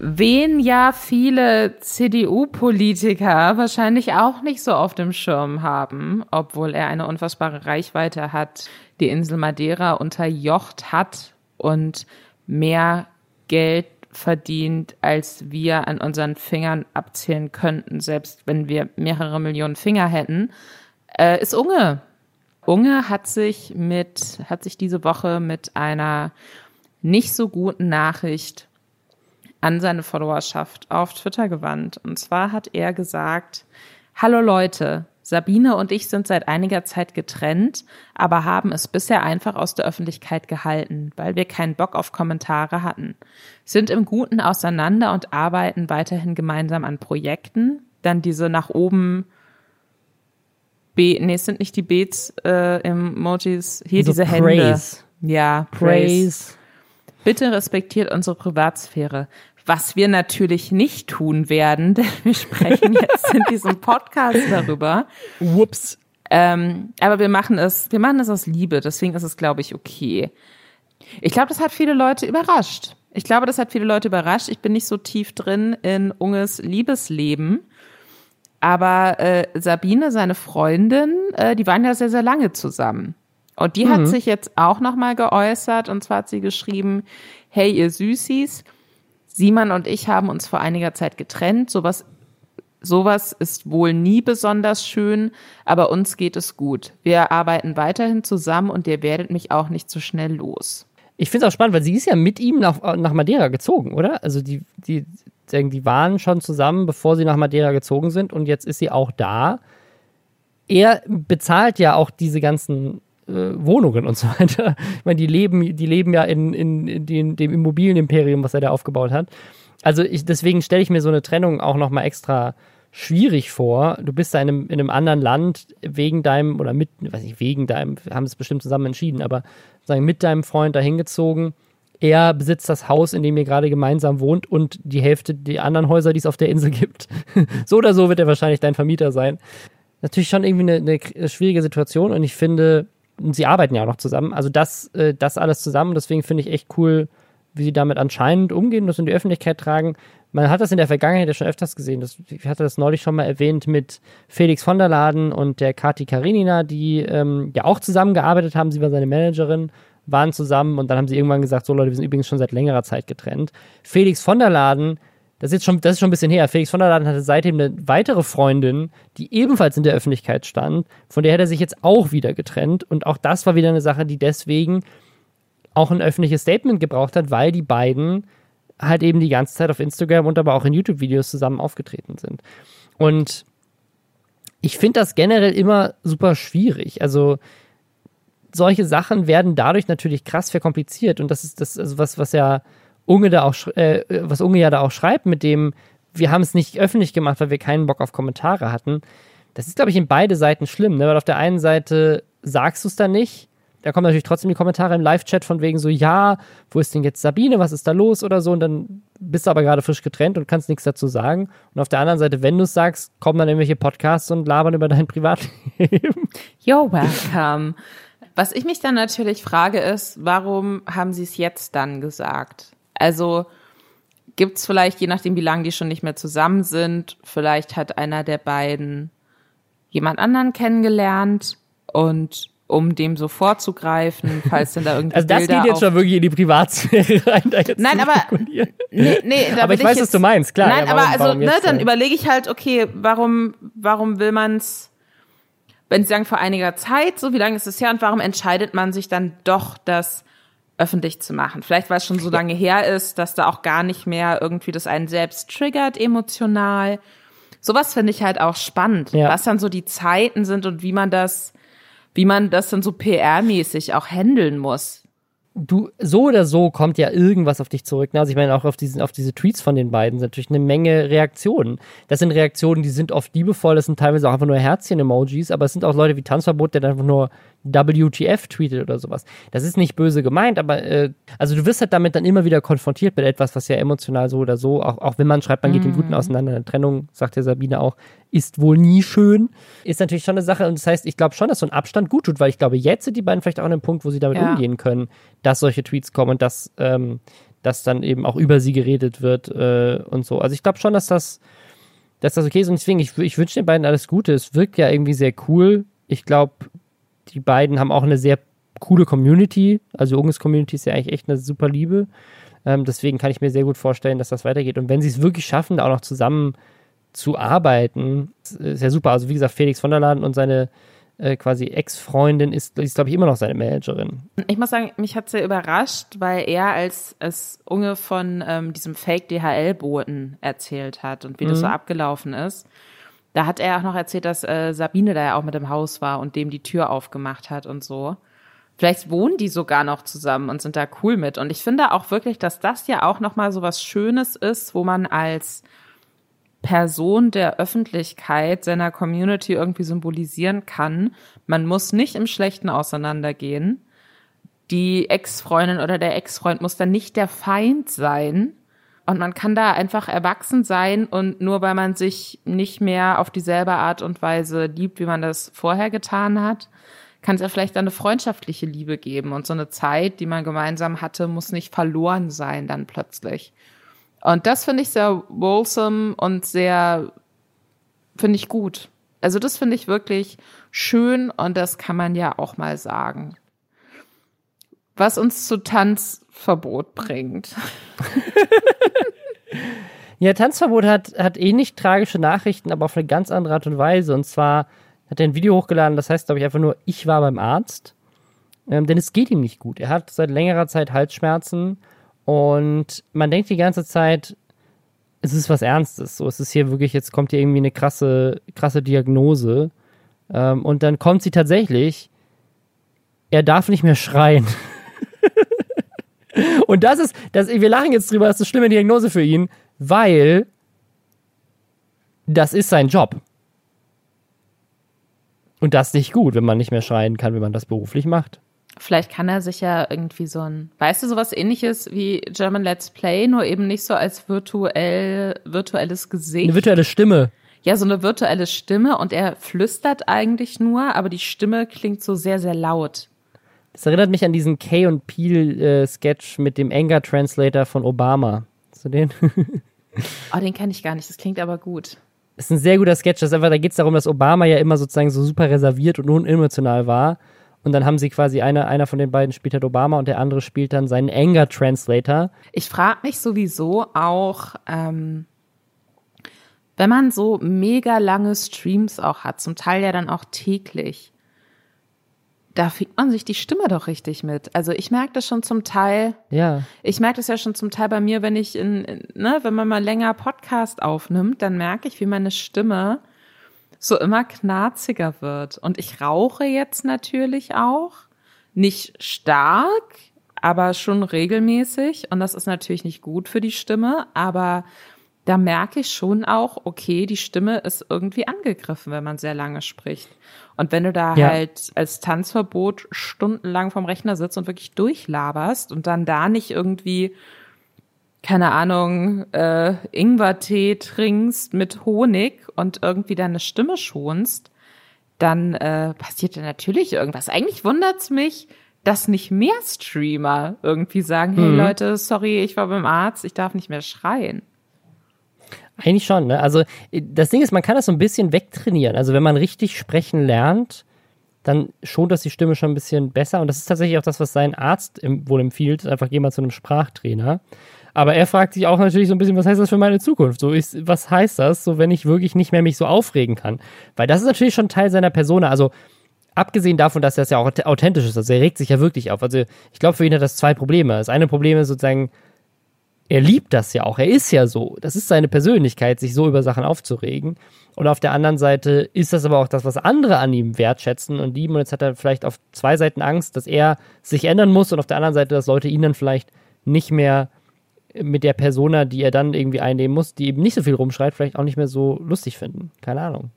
wen ja viele CDU-Politiker wahrscheinlich auch nicht so auf dem Schirm haben, obwohl er eine unfassbare Reichweite hat, die Insel Madeira unterjocht hat und mehr Geld verdient, als wir an unseren Fingern abzählen könnten, selbst wenn wir mehrere Millionen Finger hätten, äh, ist Unge. Unge hat sich mit, hat sich diese Woche mit einer nicht so guten Nachricht an seine Followerschaft auf Twitter gewandt. Und zwar hat er gesagt, Hallo Leute, Sabine und ich sind seit einiger Zeit getrennt, aber haben es bisher einfach aus der Öffentlichkeit gehalten, weil wir keinen Bock auf Kommentare hatten. Sind im Guten auseinander und arbeiten weiterhin gemeinsam an Projekten. Dann diese nach oben B, nee, es sind nicht die Beats äh, Emojis, hier also diese Praise. Hände. Ja, Praise. Praise. Bitte respektiert unsere Privatsphäre. Was wir natürlich nicht tun werden, denn wir sprechen jetzt in diesem Podcast darüber. Whoops. Ähm, aber wir machen es, wir machen es aus Liebe, deswegen ist es, glaube ich, okay. Ich glaube, das hat viele Leute überrascht. Ich glaube, das hat viele Leute überrascht. Ich bin nicht so tief drin in Unges Liebesleben. Aber äh, Sabine, seine Freundin, äh, die waren ja sehr, sehr lange zusammen. Und die mhm. hat sich jetzt auch nochmal geäußert. Und zwar hat sie geschrieben, hey ihr Süßis, Simon und ich haben uns vor einiger Zeit getrennt. Sowas, sowas ist wohl nie besonders schön, aber uns geht es gut. Wir arbeiten weiterhin zusammen und ihr werdet mich auch nicht so schnell los. Ich finde es auch spannend, weil sie ist ja mit ihm nach, nach Madeira gezogen, oder? Also die, die, die waren schon zusammen, bevor sie nach Madeira gezogen sind und jetzt ist sie auch da. Er bezahlt ja auch diese ganzen Wohnungen und so weiter. Ich meine, die leben, die leben ja in, in, in den, dem Immobilienimperium, was er da aufgebaut hat. Also ich, deswegen stelle ich mir so eine Trennung auch nochmal extra schwierig vor. Du bist da in einem, in einem anderen Land wegen deinem, oder mit, weiß nicht, wegen deinem, wir haben es bestimmt zusammen entschieden, aber sagen, mit deinem Freund da hingezogen. Er besitzt das Haus, in dem ihr gerade gemeinsam wohnt und die Hälfte der anderen Häuser, die es auf der Insel gibt. so oder so wird er wahrscheinlich dein Vermieter sein. Natürlich schon irgendwie eine, eine schwierige Situation und ich finde, sie arbeiten ja auch noch zusammen. Also das, äh, das alles zusammen. Deswegen finde ich echt cool, wie sie damit anscheinend umgehen, das in die Öffentlichkeit tragen. Man hat das in der Vergangenheit ja schon öfters gesehen. Das, ich hatte das neulich schon mal erwähnt mit Felix von der Laden und der Kati Karinina, die ähm, ja auch zusammengearbeitet haben. Sie war seine Managerin, waren zusammen und dann haben sie irgendwann gesagt, so Leute, wir sind übrigens schon seit längerer Zeit getrennt. Felix von der Laden das ist jetzt schon, das ist schon ein bisschen her. Felix von der Laden hatte seitdem eine weitere Freundin, die ebenfalls in der Öffentlichkeit stand. Von der hat er sich jetzt auch wieder getrennt. Und auch das war wieder eine Sache, die deswegen auch ein öffentliches Statement gebraucht hat, weil die beiden halt eben die ganze Zeit auf Instagram und aber auch in YouTube-Videos zusammen aufgetreten sind. Und ich finde das generell immer super schwierig. Also solche Sachen werden dadurch natürlich krass verkompliziert und das ist das, also was, was ja Unge da auch, äh, was Unge ja da auch schreibt, mit dem, wir haben es nicht öffentlich gemacht, weil wir keinen Bock auf Kommentare hatten. Das ist, glaube ich, in beide Seiten schlimm, ne? Weil auf der einen Seite sagst du es dann nicht, da kommen natürlich trotzdem die Kommentare im Live-Chat von wegen so, ja, wo ist denn jetzt Sabine, was ist da los oder so und dann bist du aber gerade frisch getrennt und kannst nichts dazu sagen. Und auf der anderen Seite, wenn du es sagst, kommen dann irgendwelche Podcasts und labern über dein Privatleben. You're welcome. Was ich mich dann natürlich frage ist, warum haben sie es jetzt dann gesagt? Also gibt es vielleicht, je nachdem wie lange die schon nicht mehr zusammen sind, vielleicht hat einer der beiden jemand anderen kennengelernt und um dem so vorzugreifen, falls denn da irgendwie Also das Bilder geht jetzt schon wirklich in die Privatsphäre rein. Da jetzt Nein, zu aber nee, nee, da aber will ich weiß, jetzt, was du meinst, klar. Nein, ja, warum, aber also ne, dann ja. überlege ich halt, okay, warum warum will man's wenn sie sagen vor einiger Zeit, so wie lange ist es her und warum entscheidet man sich dann doch das öffentlich zu machen? Vielleicht weil es schon so lange her ist, dass da auch gar nicht mehr irgendwie das einen selbst triggert emotional. Sowas finde ich halt auch spannend, Ja. was dann so die Zeiten sind und wie man das wie man das dann so PR-mäßig auch handeln muss. du, so oder so kommt ja irgendwas auf dich zurück. Also ich meine, auch auf, diesen, auf diese Tweets von den beiden sind natürlich eine Menge Reaktionen. Das sind Reaktionen, die sind oft liebevoll, das sind teilweise auch einfach nur Herzchen-Emojis, aber es sind auch Leute wie Tanzverbot, der dann einfach nur WTF tweetet oder sowas. Das ist nicht böse gemeint, aber äh, also du wirst halt damit dann immer wieder konfrontiert mit etwas, was ja emotional so oder so, auch, auch wenn man schreibt, man geht im Guten auseinander, eine Trennung, sagt ja Sabine auch, ist wohl nie schön, ist natürlich schon eine Sache und das heißt, ich glaube schon, dass so ein Abstand gut tut, weil ich glaube, jetzt sind die beiden vielleicht auch an einem Punkt, wo sie damit Ja. umgehen können, dass solche Tweets kommen und dass, ähm, dass dann eben auch über sie geredet wird äh, und so. Also ich glaube schon, dass das, dass das okay ist und deswegen, ich, ich wünsche den beiden alles Gute. Es wirkt ja irgendwie sehr cool. Ich glaube, die beiden haben auch eine sehr coole Community. Also Unges Community ist ja eigentlich echt eine super Liebe. Ähm, deswegen kann ich mir sehr gut vorstellen, dass das weitergeht. Und wenn sie es wirklich schaffen, da auch noch zusammen zu arbeiten, ist ja super. Also wie gesagt, Felix von der Laden und seine äh, quasi Ex-Freundin ist, ist glaube ich, immer noch seine Managerin. Ich muss sagen, mich hat sehr überrascht, weil er als, als Unge von ähm, diesem Fake-DHL-Boten erzählt hat und wie das so abgelaufen ist. Da hat er auch noch erzählt, dass äh, Sabine da ja auch mit im Haus war und dem die Tür aufgemacht hat und so. Vielleicht wohnen die sogar noch zusammen und sind da cool mit. Und ich finde auch wirklich, dass das ja auch nochmal so was Schönes ist, wo man als Person der Öffentlichkeit seiner Community irgendwie symbolisieren kann. Man muss nicht im Schlechten auseinandergehen. Die Ex-Freundin oder der Ex-Freund muss dann nicht der Feind sein. Und man kann da einfach erwachsen sein und nur weil man sich nicht mehr auf dieselbe Art und Weise liebt, wie man das vorher getan hat, kann es ja vielleicht eine freundschaftliche Liebe geben. Und so eine Zeit, die man gemeinsam hatte, muss nicht verloren sein dann plötzlich. Und das finde ich sehr wholesome und sehr, finde ich gut. Also das finde ich wirklich schön und das kann man ja auch mal sagen. Was uns zu Tanzverbot bringt. Ja, Tanzverbot hat, hat ähnlich tragische Nachrichten, aber auf eine ganz andere Art und Weise. Und zwar hat er ein Video hochgeladen, das heißt, glaube ich, einfach nur, ich war beim Arzt. Ähm, denn es geht ihm nicht gut. Er hat seit längerer Zeit Halsschmerzen und man denkt die ganze Zeit, es ist was Ernstes. So, es ist hier wirklich, jetzt kommt hier irgendwie eine krasse, krasse Diagnose. Ähm, und dann kommt sie tatsächlich, er darf nicht mehr schreien. und das ist, das, wir lachen jetzt drüber, das ist eine schlimme Diagnose für ihn, weil das ist sein Job. Und das ist nicht gut, wenn man nicht mehr schreien kann, wenn man das beruflich macht. Vielleicht kann er sich ja irgendwie so ein, weißt du, sowas ähnliches wie German Let's Play, nur eben nicht so als virtuell, virtuelles Gesicht. Eine virtuelle Stimme. ja, so eine virtuelle Stimme und er flüstert eigentlich nur, aber die Stimme klingt so sehr, sehr laut. Das erinnert mich an diesen Kay und Peel äh, Sketch mit dem Anger Translator von Obama. Du den? Oh, den kenne ich gar nicht, das klingt aber gut. Das ist ein sehr guter Sketch. Das einfach, da geht es darum, dass Obama ja immer sozusagen so super reserviert und unemotional war. Und dann haben sie quasi einer, einer von den beiden spielt halt Obama und der andere spielt dann seinen Anger Translator. Ich frage mich sowieso auch, ähm, wenn man so mega lange Streams auch hat, zum Teil ja dann auch täglich, da fühlt man sich die Stimme doch richtig mit. Also ich merke das schon zum Teil. Ja. Ich merke das ja schon zum Teil bei mir, wenn ich in, in ne, wenn man mal länger Podcast aufnimmt, dann merke ich, wie meine Stimme so immer knarziger wird. Und ich rauche jetzt natürlich auch. Nicht stark, aber schon regelmäßig. Und das ist natürlich nicht gut für die Stimme, aber da merke ich schon auch, okay, die Stimme ist irgendwie angegriffen, wenn man sehr lange spricht. Und wenn du da Ja. halt als Tanzverbot stundenlang vom Rechner sitzt und wirklich durchlaberst und dann da nicht irgendwie, keine Ahnung, äh, Ingwertee trinkst mit Honig und irgendwie deine Stimme schonst, dann äh, passiert ja natürlich irgendwas. Eigentlich wundert's mich, dass nicht mehr Streamer irgendwie sagen, hey Mhm. Leute, sorry, ich war beim Arzt, ich darf nicht mehr schreien. Eigentlich schon, ne? Also äh, das Ding ist, man kann das so ein bisschen wegtrainieren. Also wenn man richtig sprechen lernt, dann schont das die Stimme schon ein bisschen besser. Und das ist tatsächlich auch das, was sein Arzt wohl empfiehlt. Einfach geh mal zu einem Sprachtrainer. Aber er fragt sich auch natürlich so ein bisschen, was heißt das für meine Zukunft? So ist, was heißt das, so wenn ich wirklich nicht mehr mich so aufregen kann? Weil das ist natürlich schon Teil seiner Persona. Also abgesehen davon, dass das ja auch authentisch ist, also er regt sich ja wirklich auf. Also ich glaube, für ihn hat das zwei Probleme. Das eine Problem ist sozusagen, er liebt das ja auch. Er ist ja so. Das ist seine Persönlichkeit, sich so über Sachen aufzuregen. Und auf der anderen Seite ist das aber auch das, was andere an ihm wertschätzen und lieben. Und jetzt hat er vielleicht auf zwei Seiten Angst, dass er sich ändern muss und auf der anderen Seite, dass Leute ihn dann vielleicht nicht mehr mit der Persona, die er dann irgendwie einnehmen muss, die eben nicht so viel rumschreit, vielleicht auch nicht mehr so lustig finden. Keine Ahnung.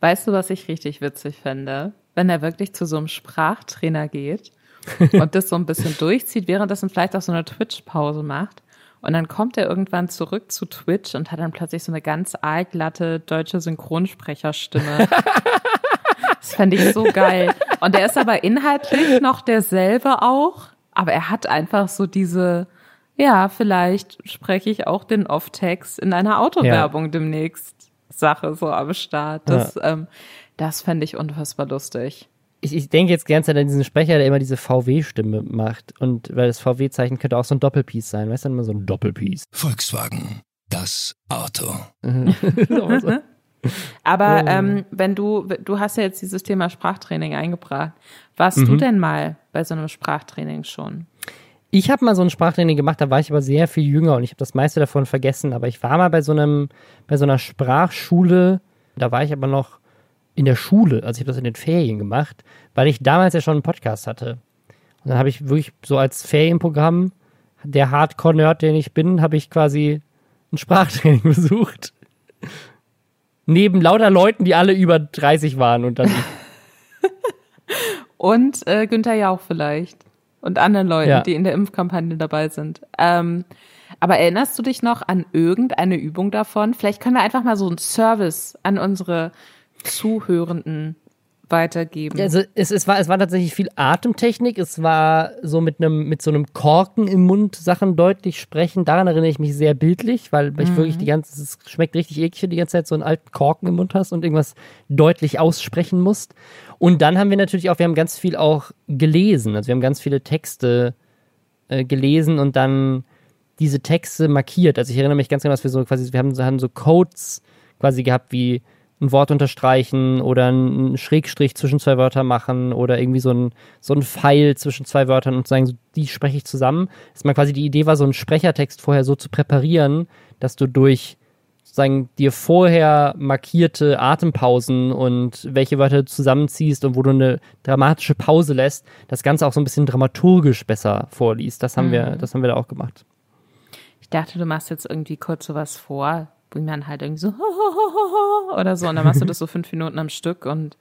Weißt du, was ich richtig witzig finde? Wenn er wirklich zu so einem Sprachtrainer geht und das so ein bisschen durchzieht, währenddessen vielleicht auch so eine Twitch-Pause macht. Und dann kommt er irgendwann zurück zu Twitch und hat dann plötzlich so eine ganz altglatte deutsche Synchronsprecherstimme. das fände ich so geil. Und er ist aber inhaltlich noch derselbe auch, aber er hat einfach so diese, ja, vielleicht spreche ich auch den Off-Text in einer Autowerbung demnächst Sache so am Start. Das, ähm, das fände ich unfassbar lustig. Ich, ich denke jetzt die ganze Zeit an diesen Sprecher, der immer diese VW-Stimme macht. Und weil das VW-Zeichen könnte auch so ein Doppelpiece sein. Weißt du, dann immer so ein Doppelpiece. Volkswagen. Das Auto. Aber ähm, wenn du, du hast ja jetzt dieses Thema Sprachtraining eingebracht. Warst du denn mal bei so einem Sprachtraining schon? Ich habe mal so ein Sprachtraining gemacht, da war ich aber sehr viel jünger und ich habe das meiste davon vergessen. Aber ich war mal bei so einem, bei so einer Sprachschule, da war ich aber noch in der Schule, also ich habe das in den Ferien gemacht, weil ich damals ja schon einen Podcast hatte. Und dann habe ich wirklich so als Ferienprogramm, der Hardcore-Nerd, den ich bin, habe ich quasi ein Sprachtraining besucht. Neben lauter Leuten, die alle über 30 waren und dann Und äh, Günther Jauch vielleicht. Und anderen Leuten, Ja. die in der Impfkampagne dabei sind. Ähm, aber erinnerst du dich noch an irgendeine Übung davon? Vielleicht können wir einfach mal so einen Service an unsere Zuhörenden weitergeben. Also es, es, war, es war tatsächlich viel Atemtechnik. Es war so mit einem mit so einem Korken im Mund Sachen deutlich sprechen. Daran erinnere ich mich sehr bildlich, weil ich wirklich die ganze, es schmeckt richtig eklig, wenn du die ganze Zeit so einen alten Korken im Mund hast und irgendwas deutlich aussprechen musst. Und dann haben wir natürlich auch, wir haben ganz viel auch gelesen. Also wir haben ganz viele Texte äh, gelesen und dann diese Texte markiert. Also ich erinnere mich ganz genau, dass wir so quasi, wir haben, so- haben so Codes quasi gehabt, wie ein Wort unterstreichen oder einen Schrägstrich zwischen zwei Wörter machen oder irgendwie so ein, so ein Pfeil zwischen zwei Wörtern und sagen, so, die spreche ich zusammen. Dass man quasi die Idee war, so einen Sprechertext vorher so zu präparieren, dass du durch sozusagen dir vorher markierte Atempausen und welche Wörter du zusammenziehst und wo du eine dramatische Pause lässt, das Ganze auch so ein bisschen dramaturgisch besser vorliest. Das haben wir, das haben wir da auch gemacht. Ich dachte, du machst jetzt irgendwie kurz sowas vor, wo man halt irgendwie so oder so und dann machst du das so fünf Minuten am Stück und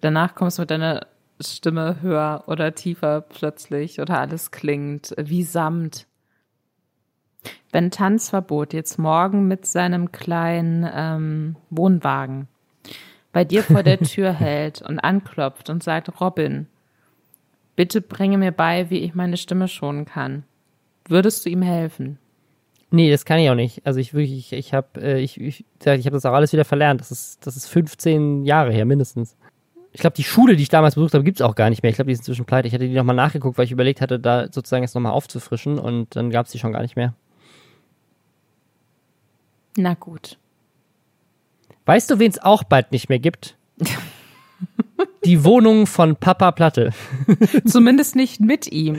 danach kommst du mit deiner Stimme höher oder tiefer plötzlich oder alles klingt wie Samt. Wenn Tanzverbot jetzt morgen mit seinem kleinen ähm, Wohnwagen bei dir vor der Tür hält und anklopft und sagt, Robin, bitte bringe mir bei, wie ich meine Stimme schonen kann. Würdest du ihm helfen? Nee, das kann ich auch nicht. Also ich wirklich, ich, ich habe äh, ich, ich, ich hab das auch alles wieder verlernt. Das ist, das ist 15 Jahre her mindestens. Ich glaube, die Schule, die ich damals besucht habe, gibt's auch gar nicht mehr. Ich glaube, die ist inzwischen pleite. Ich hatte die nochmal nachgeguckt, weil ich überlegt hatte, da sozusagen jetzt nochmal aufzufrischen und dann gab's die schon gar nicht mehr. Na gut. Weißt du, wen es auch bald nicht mehr gibt? die Wohnung von Papa Platte. Zumindest nicht mit ihm.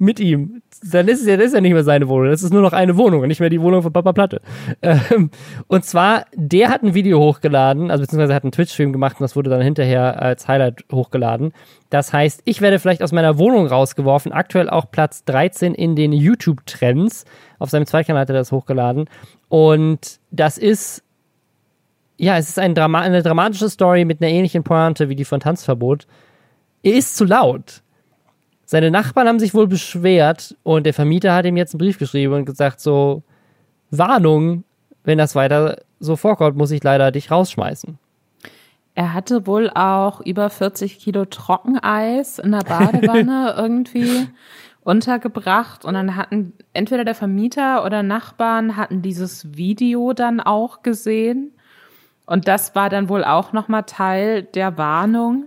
Mit ihm. Dann ist es ja, das ist ja nicht mehr seine Wohnung. Das ist nur noch eine Wohnung und nicht mehr die Wohnung von Papa Platte. Ähm, und zwar, der hat ein Video hochgeladen, also beziehungsweise hat einen Twitch-Stream gemacht und das wurde dann hinterher als Highlight hochgeladen. Das heißt, ich werde vielleicht aus meiner Wohnung rausgeworfen. Aktuell auch Platz 13 in den YouTube-Trends. Auf seinem Zweitkanal hat er das hochgeladen. Und das ist ja, es ist ein Drama eine dramatische Story mit einer ähnlichen Pointe wie die von Tanzverbot. Er ist zu laut. Seine Nachbarn haben sich wohl beschwert und der Vermieter hat ihm jetzt einen Brief geschrieben und gesagt so, Warnung, wenn das weiter so vorkommt, muss ich leider dich rausschmeißen. Er hatte wohl auch über 40 Kilo Trockeneis in der Badewanne irgendwie untergebracht und dann hatten entweder der Vermieter oder Nachbarn hatten dieses Video dann auch gesehen und das war dann wohl auch nochmal Teil der Warnung.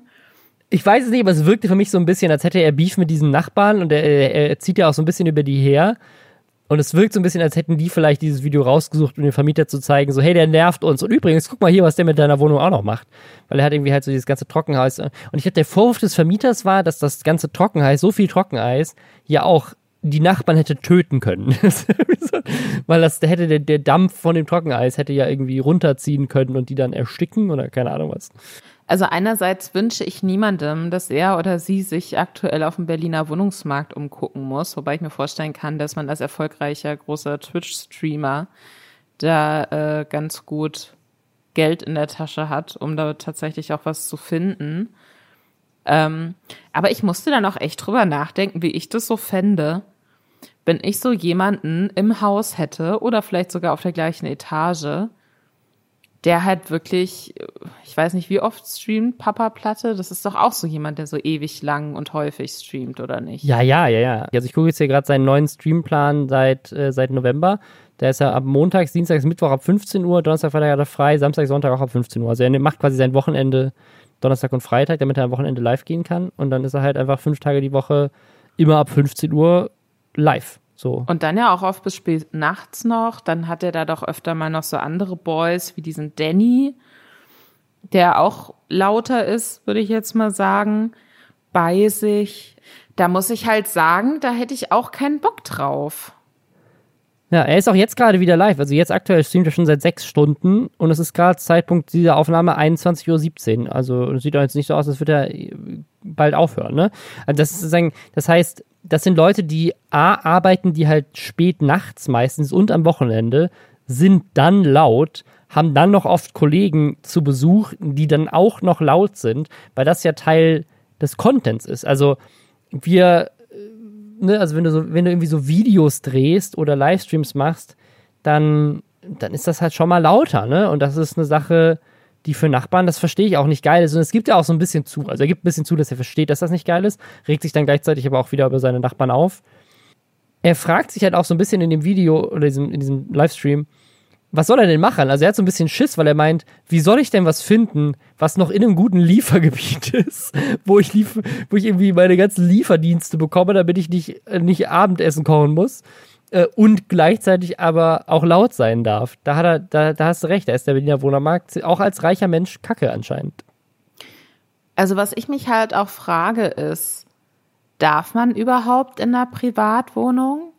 Ich weiß es nicht, aber es wirkte für mich so ein bisschen, als hätte er Beef mit diesen Nachbarn und er, er, zieht ja auch so ein bisschen über die her. Und es wirkt so ein bisschen, als hätten die vielleicht dieses Video rausgesucht, um den Vermieter zu zeigen, so, hey, der nervt uns. Und übrigens, guck mal hier, was der mit deiner Wohnung auch noch macht. Weil er hat irgendwie halt so dieses ganze Trockeneis. Und ich glaube, der Vorwurf des Vermieters war, dass das ganze Trockeneis, so viel Trockeneis, ja auch die Nachbarn hätte töten können. Weil das der hätte der, der Dampf von dem Trockeneis hätte ja irgendwie runterziehen können und die dann ersticken oder keine Ahnung was. Also einerseits wünsche ich niemandem, dass er oder sie sich aktuell auf dem Berliner Wohnungsmarkt umgucken muss, wobei ich mir vorstellen kann, dass man als erfolgreicher großer Twitch-Streamer da äh, ganz gut Geld in der Tasche hat, um da tatsächlich auch was zu finden. Ähm, aber ich musste dann auch echt drüber nachdenken, wie ich das so fände, wenn ich so jemanden im Haus hätte oder vielleicht sogar auf der gleichen Etage, der halt wirklich, ich weiß nicht, wie oft streamt Papa Platte. Das ist doch auch so jemand, der so ewig lang und häufig streamt, oder nicht? Ja, ja, ja, ja. Also ich gucke jetzt hier gerade seinen neuen Streamplan seit, äh, seit November. Der ist ja ab Montags, Dienstags, Mittwoch ab 15 Uhr, Donnerstag, Freitag hat er frei, Samstag, Sonntag auch ab 15 Uhr. Also er macht quasi sein Wochenende Donnerstag und Freitag, damit er am Wochenende live gehen kann. Und dann ist er halt einfach fünf Tage die Woche immer ab 15 Uhr live. So. Und dann ja auch oft bis spät nachts noch. Dann hat er da doch öfter mal noch so andere Boys wie diesen Danny, der auch lauter ist, würde ich jetzt mal sagen, bei sich. Da muss ich halt sagen, da hätte ich auch keinen Bock drauf. Ja, er ist auch jetzt gerade wieder live. Also jetzt aktuell streamt er schon seit sechs Stunden und es ist gerade Zeitpunkt dieser Aufnahme 21.17 Uhr. Also es sieht doch jetzt nicht so aus, als würde er bald aufhören. Ne? Also das, ist sozusagen, das heißt, das sind Leute, die A, arbeiten, die halt spät nachts meistens und am Wochenende, sind dann laut, haben dann noch oft Kollegen zu Besuch, die dann auch noch laut sind, weil das ja Teil des Contents ist. Also wir ne, also wenn du so, wenn du irgendwie so Videos drehst oder Livestreams machst, dann, dann ist das halt schon mal lauter, ne? Und das ist eine Sache, die für Nachbarn, das verstehe ich auch nicht geil ist. Und es gibt ja auch so ein bisschen zu. Also er gibt ein bisschen zu, dass er versteht, dass das nicht geil ist, regt sich dann gleichzeitig aber auch wieder über seine Nachbarn auf. Er fragt sich halt auch so ein bisschen in dem Video oder diesem, in diesem Livestream, was soll er denn machen? Also er hat so ein bisschen Schiss, weil er meint, wie soll ich denn was finden, was noch in einem guten Liefergebiet ist, wo ich, lief wo ich irgendwie meine ganzen Lieferdienste bekomme, damit ich nicht, äh, nicht Abendessen kochen muss äh, und gleichzeitig aber auch laut sein darf. Da, hat er, da, da hast du recht, da ist der Berliner Wohnermarkt auch als reicher Mensch kacke anscheinend. Also was ich mich halt auch frage ist, darf man überhaupt in einer Privatwohnung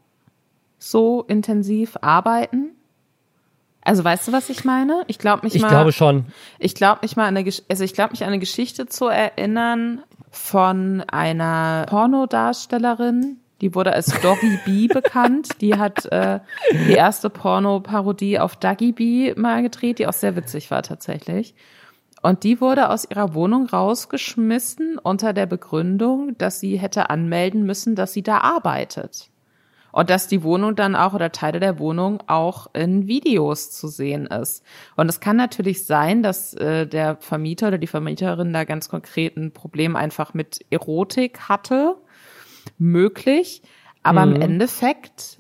so intensiv arbeiten? Also weißt du, was ich meine? Ich glaube mich ich mal. Ich glaube schon. Ich glaube mich mal an eine, also ich glaube mich an eine Geschichte zu erinnern von einer Pornodarstellerin. Die wurde als Doggy B bekannt. Die hat äh, die erste Porno-Parodie auf Doggy B mal gedreht, die auch sehr witzig war tatsächlich. Und die wurde aus ihrer Wohnung rausgeschmissen unter der Begründung, dass sie hätte anmelden müssen, dass sie da arbeitet und dass die Wohnung dann auch oder Teile der Wohnung auch in Videos zu sehen ist. Und es kann natürlich sein, dass äh, der Vermieter oder die Vermieterin da ganz konkret ein Problem einfach mit Erotik hatte. Möglich. Aber mhm. im Endeffekt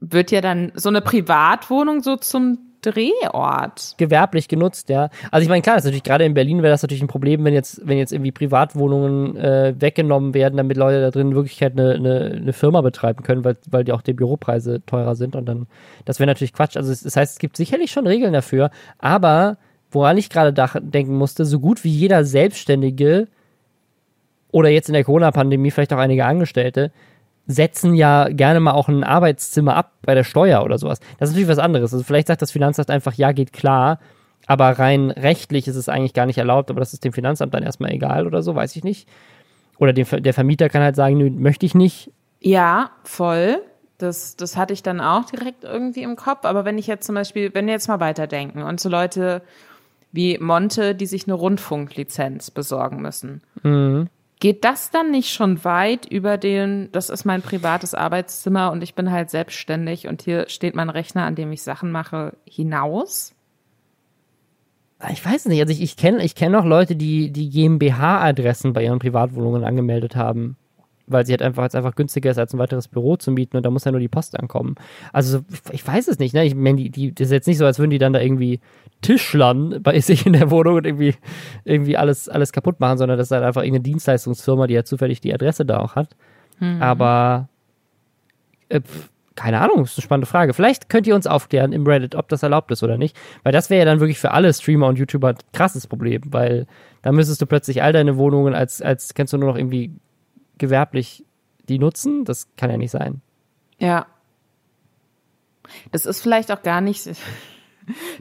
wird ja dann so eine Privatwohnung so zum Drehort. Gewerblich genutzt, ja. Also ich meine, klar, das ist natürlich gerade in Berlin wäre das natürlich ein Problem, wenn jetzt, wenn jetzt irgendwie Privatwohnungen äh, weggenommen werden, damit Leute da drin in Wirklichkeit eine, eine, eine Firma betreiben können, weil, weil die auch die Büropreise teurer sind und dann, das wäre natürlich Quatsch. Also das heißt, es gibt sicherlich schon Regeln dafür, aber woran ich gerade denken musste, so gut wie jeder Selbstständige oder jetzt in der Corona-Pandemie vielleicht auch einige Angestellte setzen ja gerne mal auch ein Arbeitszimmer ab bei der Steuer oder sowas. Das ist natürlich was anderes. Also vielleicht sagt das Finanzamt einfach, ja, geht klar, aber rein rechtlich ist es eigentlich gar nicht erlaubt, aber das ist dem Finanzamt dann erstmal egal oder so, weiß ich nicht. Oder dem, der Vermieter kann halt sagen, nö, möchte ich nicht. Ja, voll. Das, das hatte ich dann auch direkt irgendwie im Kopf. Aber wenn ich jetzt zum Beispiel, wenn wir jetzt mal weiterdenken und so Leute wie Monte, die sich eine Rundfunklizenz besorgen müssen. Mhm. Geht das dann nicht schon weit über den, das ist mein privates Arbeitszimmer und ich bin halt selbstständig und hier steht mein Rechner, an dem ich Sachen mache, hinaus? Ich weiß nicht, also ich, ich kenne kenn auch Leute, die die GmbH-Adressen bei ihren Privatwohnungen angemeldet haben weil sie halt einfach, als einfach günstiger ist, als ein weiteres Büro zu mieten und da muss ja nur die Post ankommen. Also ich weiß es nicht, ne? Ich meine, die, die, das ist jetzt nicht so, als würden die dann da irgendwie Tischlern bei sich in der Wohnung und irgendwie, irgendwie alles, alles kaputt machen, sondern das ist halt einfach irgendeine Dienstleistungsfirma, die ja zufällig die Adresse da auch hat. Mhm. Aber äh, keine Ahnung, ist eine spannende Frage. Vielleicht könnt ihr uns aufklären im Reddit, ob das erlaubt ist oder nicht. Weil das wäre ja dann wirklich für alle Streamer und YouTuber ein krasses Problem, weil da müsstest du plötzlich all deine Wohnungen als, als kennst du nur noch irgendwie gewerblich die nutzen. Das kann ja nicht sein. Ja. Das ist vielleicht auch gar nicht.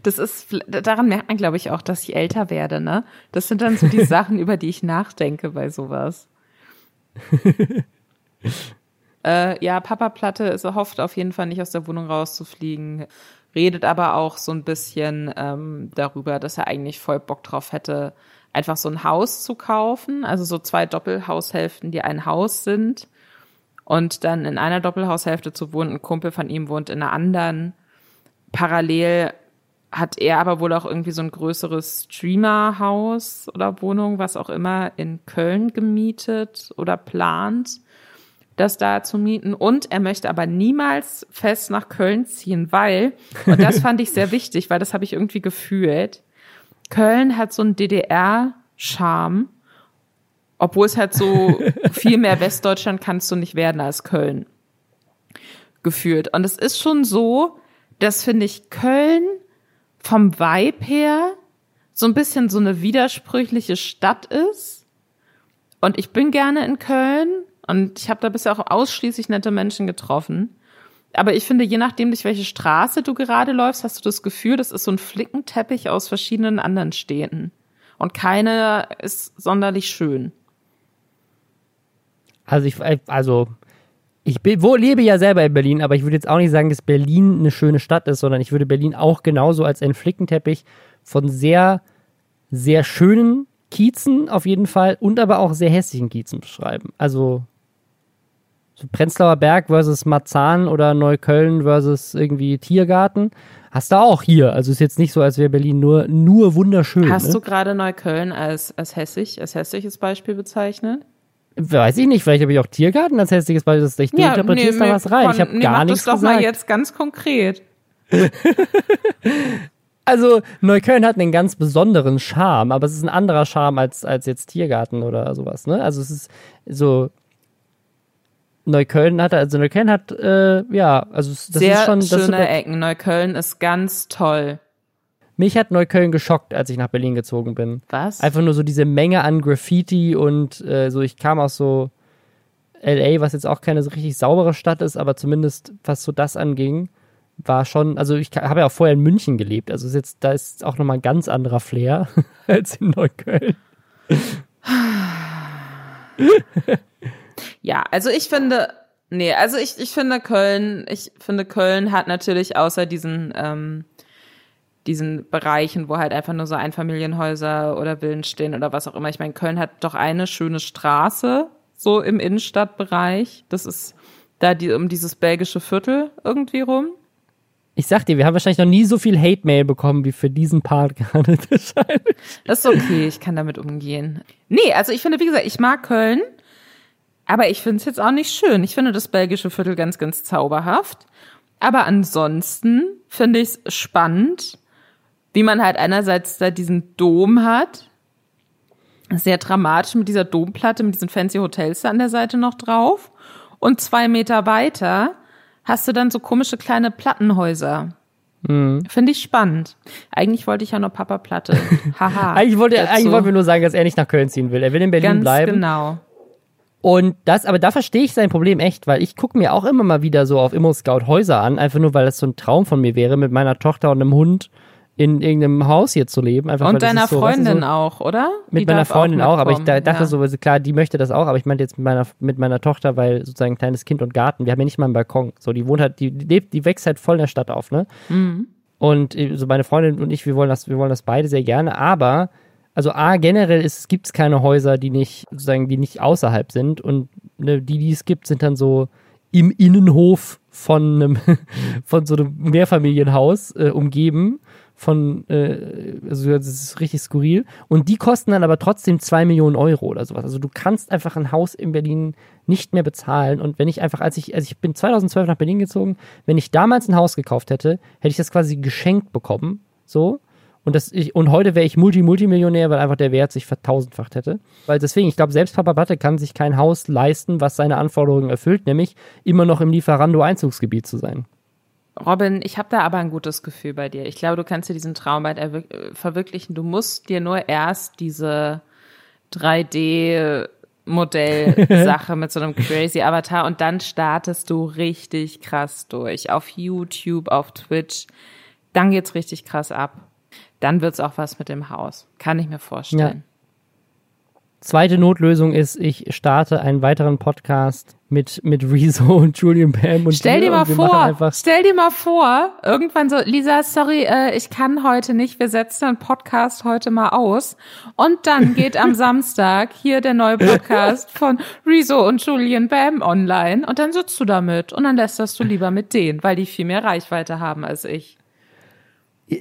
Das ist, daran merkt man, glaube ich, auch, dass ich älter werde, ne? Das sind dann so die Sachen, über die ich nachdenke bei sowas. äh, ja, Papa Platte ist, hofft auf jeden Fall nicht aus der Wohnung rauszufliegen, redet aber auch so ein bisschen ähm, darüber, dass er eigentlich voll Bock drauf hätte, einfach so ein Haus zu kaufen, also so zwei Doppelhaushälften, die ein Haus sind und dann in einer Doppelhaushälfte zu wohnen. Ein Kumpel von ihm wohnt in einer anderen. Parallel hat er aber wohl auch irgendwie so ein größeres Streamerhaus oder Wohnung, was auch immer, in Köln gemietet oder plant, das da zu mieten. Und er möchte aber niemals fest nach Köln ziehen, weil, und das fand ich sehr wichtig, weil das habe ich irgendwie gefühlt, Köln hat so einen DDR-Charme, obwohl es halt so viel mehr Westdeutschland kannst du nicht werden als Köln geführt. Und es ist schon so, dass finde ich Köln vom Vibe her so ein bisschen so eine widersprüchliche Stadt ist. Und ich bin gerne in Köln und ich habe da bisher auch ausschließlich nette Menschen getroffen. Aber ich finde, je nachdem, durch welche Straße du gerade läufst, hast du das Gefühl, das ist so ein Flickenteppich aus verschiedenen anderen Städten. Und keine ist sonderlich schön. Also ich, also ich wo, lebe ja selber in Berlin, aber ich würde jetzt auch nicht sagen, dass Berlin eine schöne Stadt ist, sondern ich würde Berlin auch genauso als einen Flickenteppich von sehr, sehr schönen Kiezen auf jeden Fall und aber auch sehr hässlichen Kiezen beschreiben. Also so Prenzlauer Berg versus Marzahn oder Neukölln versus irgendwie Tiergarten. Hast du auch hier. Also ist jetzt nicht so, als wäre Berlin nur, nur wunderschön. Hast ne? du gerade Neukölln als, als hässlich, als hässliches Beispiel bezeichnet? Weiß ich nicht, vielleicht habe ich auch Tiergarten als hässliches Beispiel. Ich ja, interpretierst nee, da was rein. ich habe nee, gar nichts gesagt. Das doch mal jetzt ganz konkret. also Neukölln hat einen ganz besonderen Charme, aber es ist ein anderer Charme als, als jetzt Tiergarten oder sowas. Ne? Also es ist so Neukölln hat, also Neukölln hat, äh, ja, also das Sehr ist schon. Das schöne ist Ecken. Neukölln ist ganz toll. Mich hat Neukölln geschockt, als ich nach Berlin gezogen bin. Was? Einfach nur so diese Menge an Graffiti und äh, so, ich kam aus so LA, was jetzt auch keine so richtig saubere Stadt ist, aber zumindest was so das anging, war schon, also ich habe ja auch vorher in München gelebt, also ist jetzt, da ist auch nochmal ein ganz anderer Flair als in Neukölln. Ja, also ich finde, nee, also ich, ich finde Köln, ich finde Köln hat natürlich außer diesen, ähm, diesen Bereichen, wo halt einfach nur so Einfamilienhäuser oder Villen stehen oder was auch immer. Ich meine, Köln hat doch eine schöne Straße, so im Innenstadtbereich. Das ist da die, um dieses belgische Viertel irgendwie rum. Ich sag dir, wir haben wahrscheinlich noch nie so viel Hate-Mail bekommen wie für diesen Part gerade. Das ist okay, ich kann damit umgehen. Nee, also ich finde, wie gesagt, ich mag Köln. Aber ich finde es jetzt auch nicht schön. Ich finde das belgische Viertel ganz, ganz zauberhaft. Aber ansonsten finde ich es spannend, wie man halt einerseits da diesen Dom hat. Sehr dramatisch mit dieser Domplatte, mit diesen fancy Hotels da an der Seite noch drauf. Und zwei Meter weiter hast du dann so komische kleine Plattenhäuser Mhm. Finde ich spannend. Eigentlich wollte ich ja nur Papa Platte. Haha. Eigentlich wollte, dazu. eigentlich wollten wir nur sagen, dass er nicht nach Köln ziehen will. Er will in Berlin Ganz bleiben. genau. Und das, aber da verstehe ich sein Problem echt, weil ich gucke mir auch immer mal wieder so auf Immo-Scout Häuser an, einfach nur, weil das so ein Traum von mir wäre, mit meiner Tochter und einem Hund in irgendeinem Haus hier zu leben. Einfach, Und deiner so, Freundin so, auch, oder? Mit Die meiner darf Freundin auch, aber ich da, dachte ja. so, also klar, die möchte das auch, aber ich meinte jetzt mit meiner, mit meiner Tochter, weil sozusagen kleines Kind und Garten, wir haben ja nicht mal einen Balkon. So, die wohnt halt, die lebt, die wächst halt voll in der Stadt auf, ne? Mhm. Und äh, so meine Freundin und ich, wir wollen das, wir wollen das beide sehr gerne, aber also A, generell gibt es keine Häuser, die nicht, sozusagen, die nicht außerhalb sind. Und ne, die, die es gibt, sind dann so im Innenhof von einem, von so einem Mehrfamilienhaus äh, umgeben. Von, äh, also das ist richtig skurril. Und die kosten dann aber trotzdem zwei Millionen Euro oder sowas. Also du kannst einfach ein Haus in Berlin nicht mehr bezahlen. Und wenn ich einfach, als ich, also ich bin 2012 nach Berlin gezogen, wenn ich damals ein Haus gekauft hätte, hätte ich das quasi geschenkt bekommen. So. Und, das ich, und heute wäre ich Multi-Multimillionär, weil einfach der Wert sich vertausendfacht hätte. Weil deswegen, ich glaube, selbst Papa Batte kann sich kein Haus leisten, was seine Anforderungen erfüllt, nämlich immer noch im Lieferando-Einzugsgebiet zu sein. Robin, ich habe da aber ein gutes Gefühl bei dir. Ich glaube, du kannst dir diesen Traum bald erwir- äh, verwirklichen. Du musst dir nur erst diese 3D-Modell-Sache mit so einem crazy Avatar und dann startest du richtig krass durch. Auf YouTube, auf Twitch. Dann geht's richtig krass ab. Dann wird's auch was mit dem Haus. Kann ich mir vorstellen. Zweite Notlösung ist, ich starte einen weiteren Podcast mit, mit Rezo und Julian Bam und Stell dir mal vor, stell dir mal vor, irgendwann so, Lisa, sorry, äh, ich kann heute nicht, wir setzen den Podcast heute mal aus. Und dann geht am Samstag hier der neue Podcast von Rezo und Julian Bam online und dann sitzt du damit und dann lässt das du lieber mit denen, weil die viel mehr Reichweite haben als ich.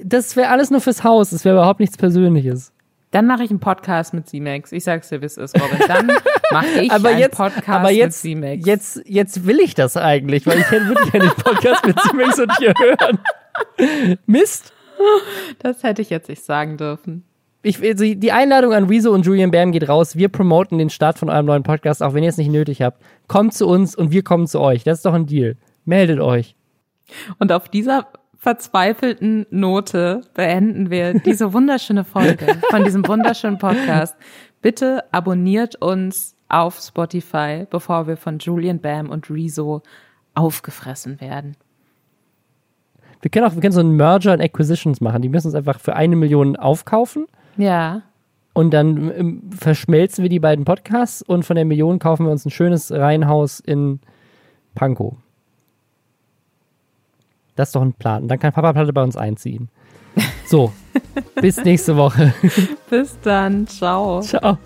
Das wäre alles nur fürs Haus, das wäre überhaupt nichts Persönliches. Dann mache ich einen Podcast mit C-Max. Ich sag's dir, wie es ist, Robin. Dann mache ich aber einen jetzt, Podcast aber jetzt, mit C-Max. jetzt, jetzt will ich das eigentlich, weil ich hätte wirklich gerne den Podcast mit Siemens und hier hören. Mist. Das hätte ich jetzt nicht sagen dürfen. Ich, also die Einladung an Rezo und Julian Bam geht raus. Wir promoten den Start von eurem neuen Podcast, auch wenn ihr es nicht nötig habt. Kommt zu uns und wir kommen zu euch. Das ist doch ein Deal. Meldet euch. Und auf dieser verzweifelten Note beenden wir diese wunderschöne Folge von diesem wunderschönen Podcast. Bitte abonniert uns auf Spotify, bevor wir von Julian Bam und Rezo aufgefressen werden. Wir können auch, wir können so einen Merger and Acquisitions machen. Die müssen uns einfach für eine Million aufkaufen Ja. und dann ähm, verschmelzen wir die beiden Podcasts und von der Million kaufen wir uns ein schönes Reihenhaus in Pankow. Das ist doch ein Plan. Und dann kann Papa Platte bei uns einziehen. So, bis nächste Woche. Bis dann. Ciao. Ciao.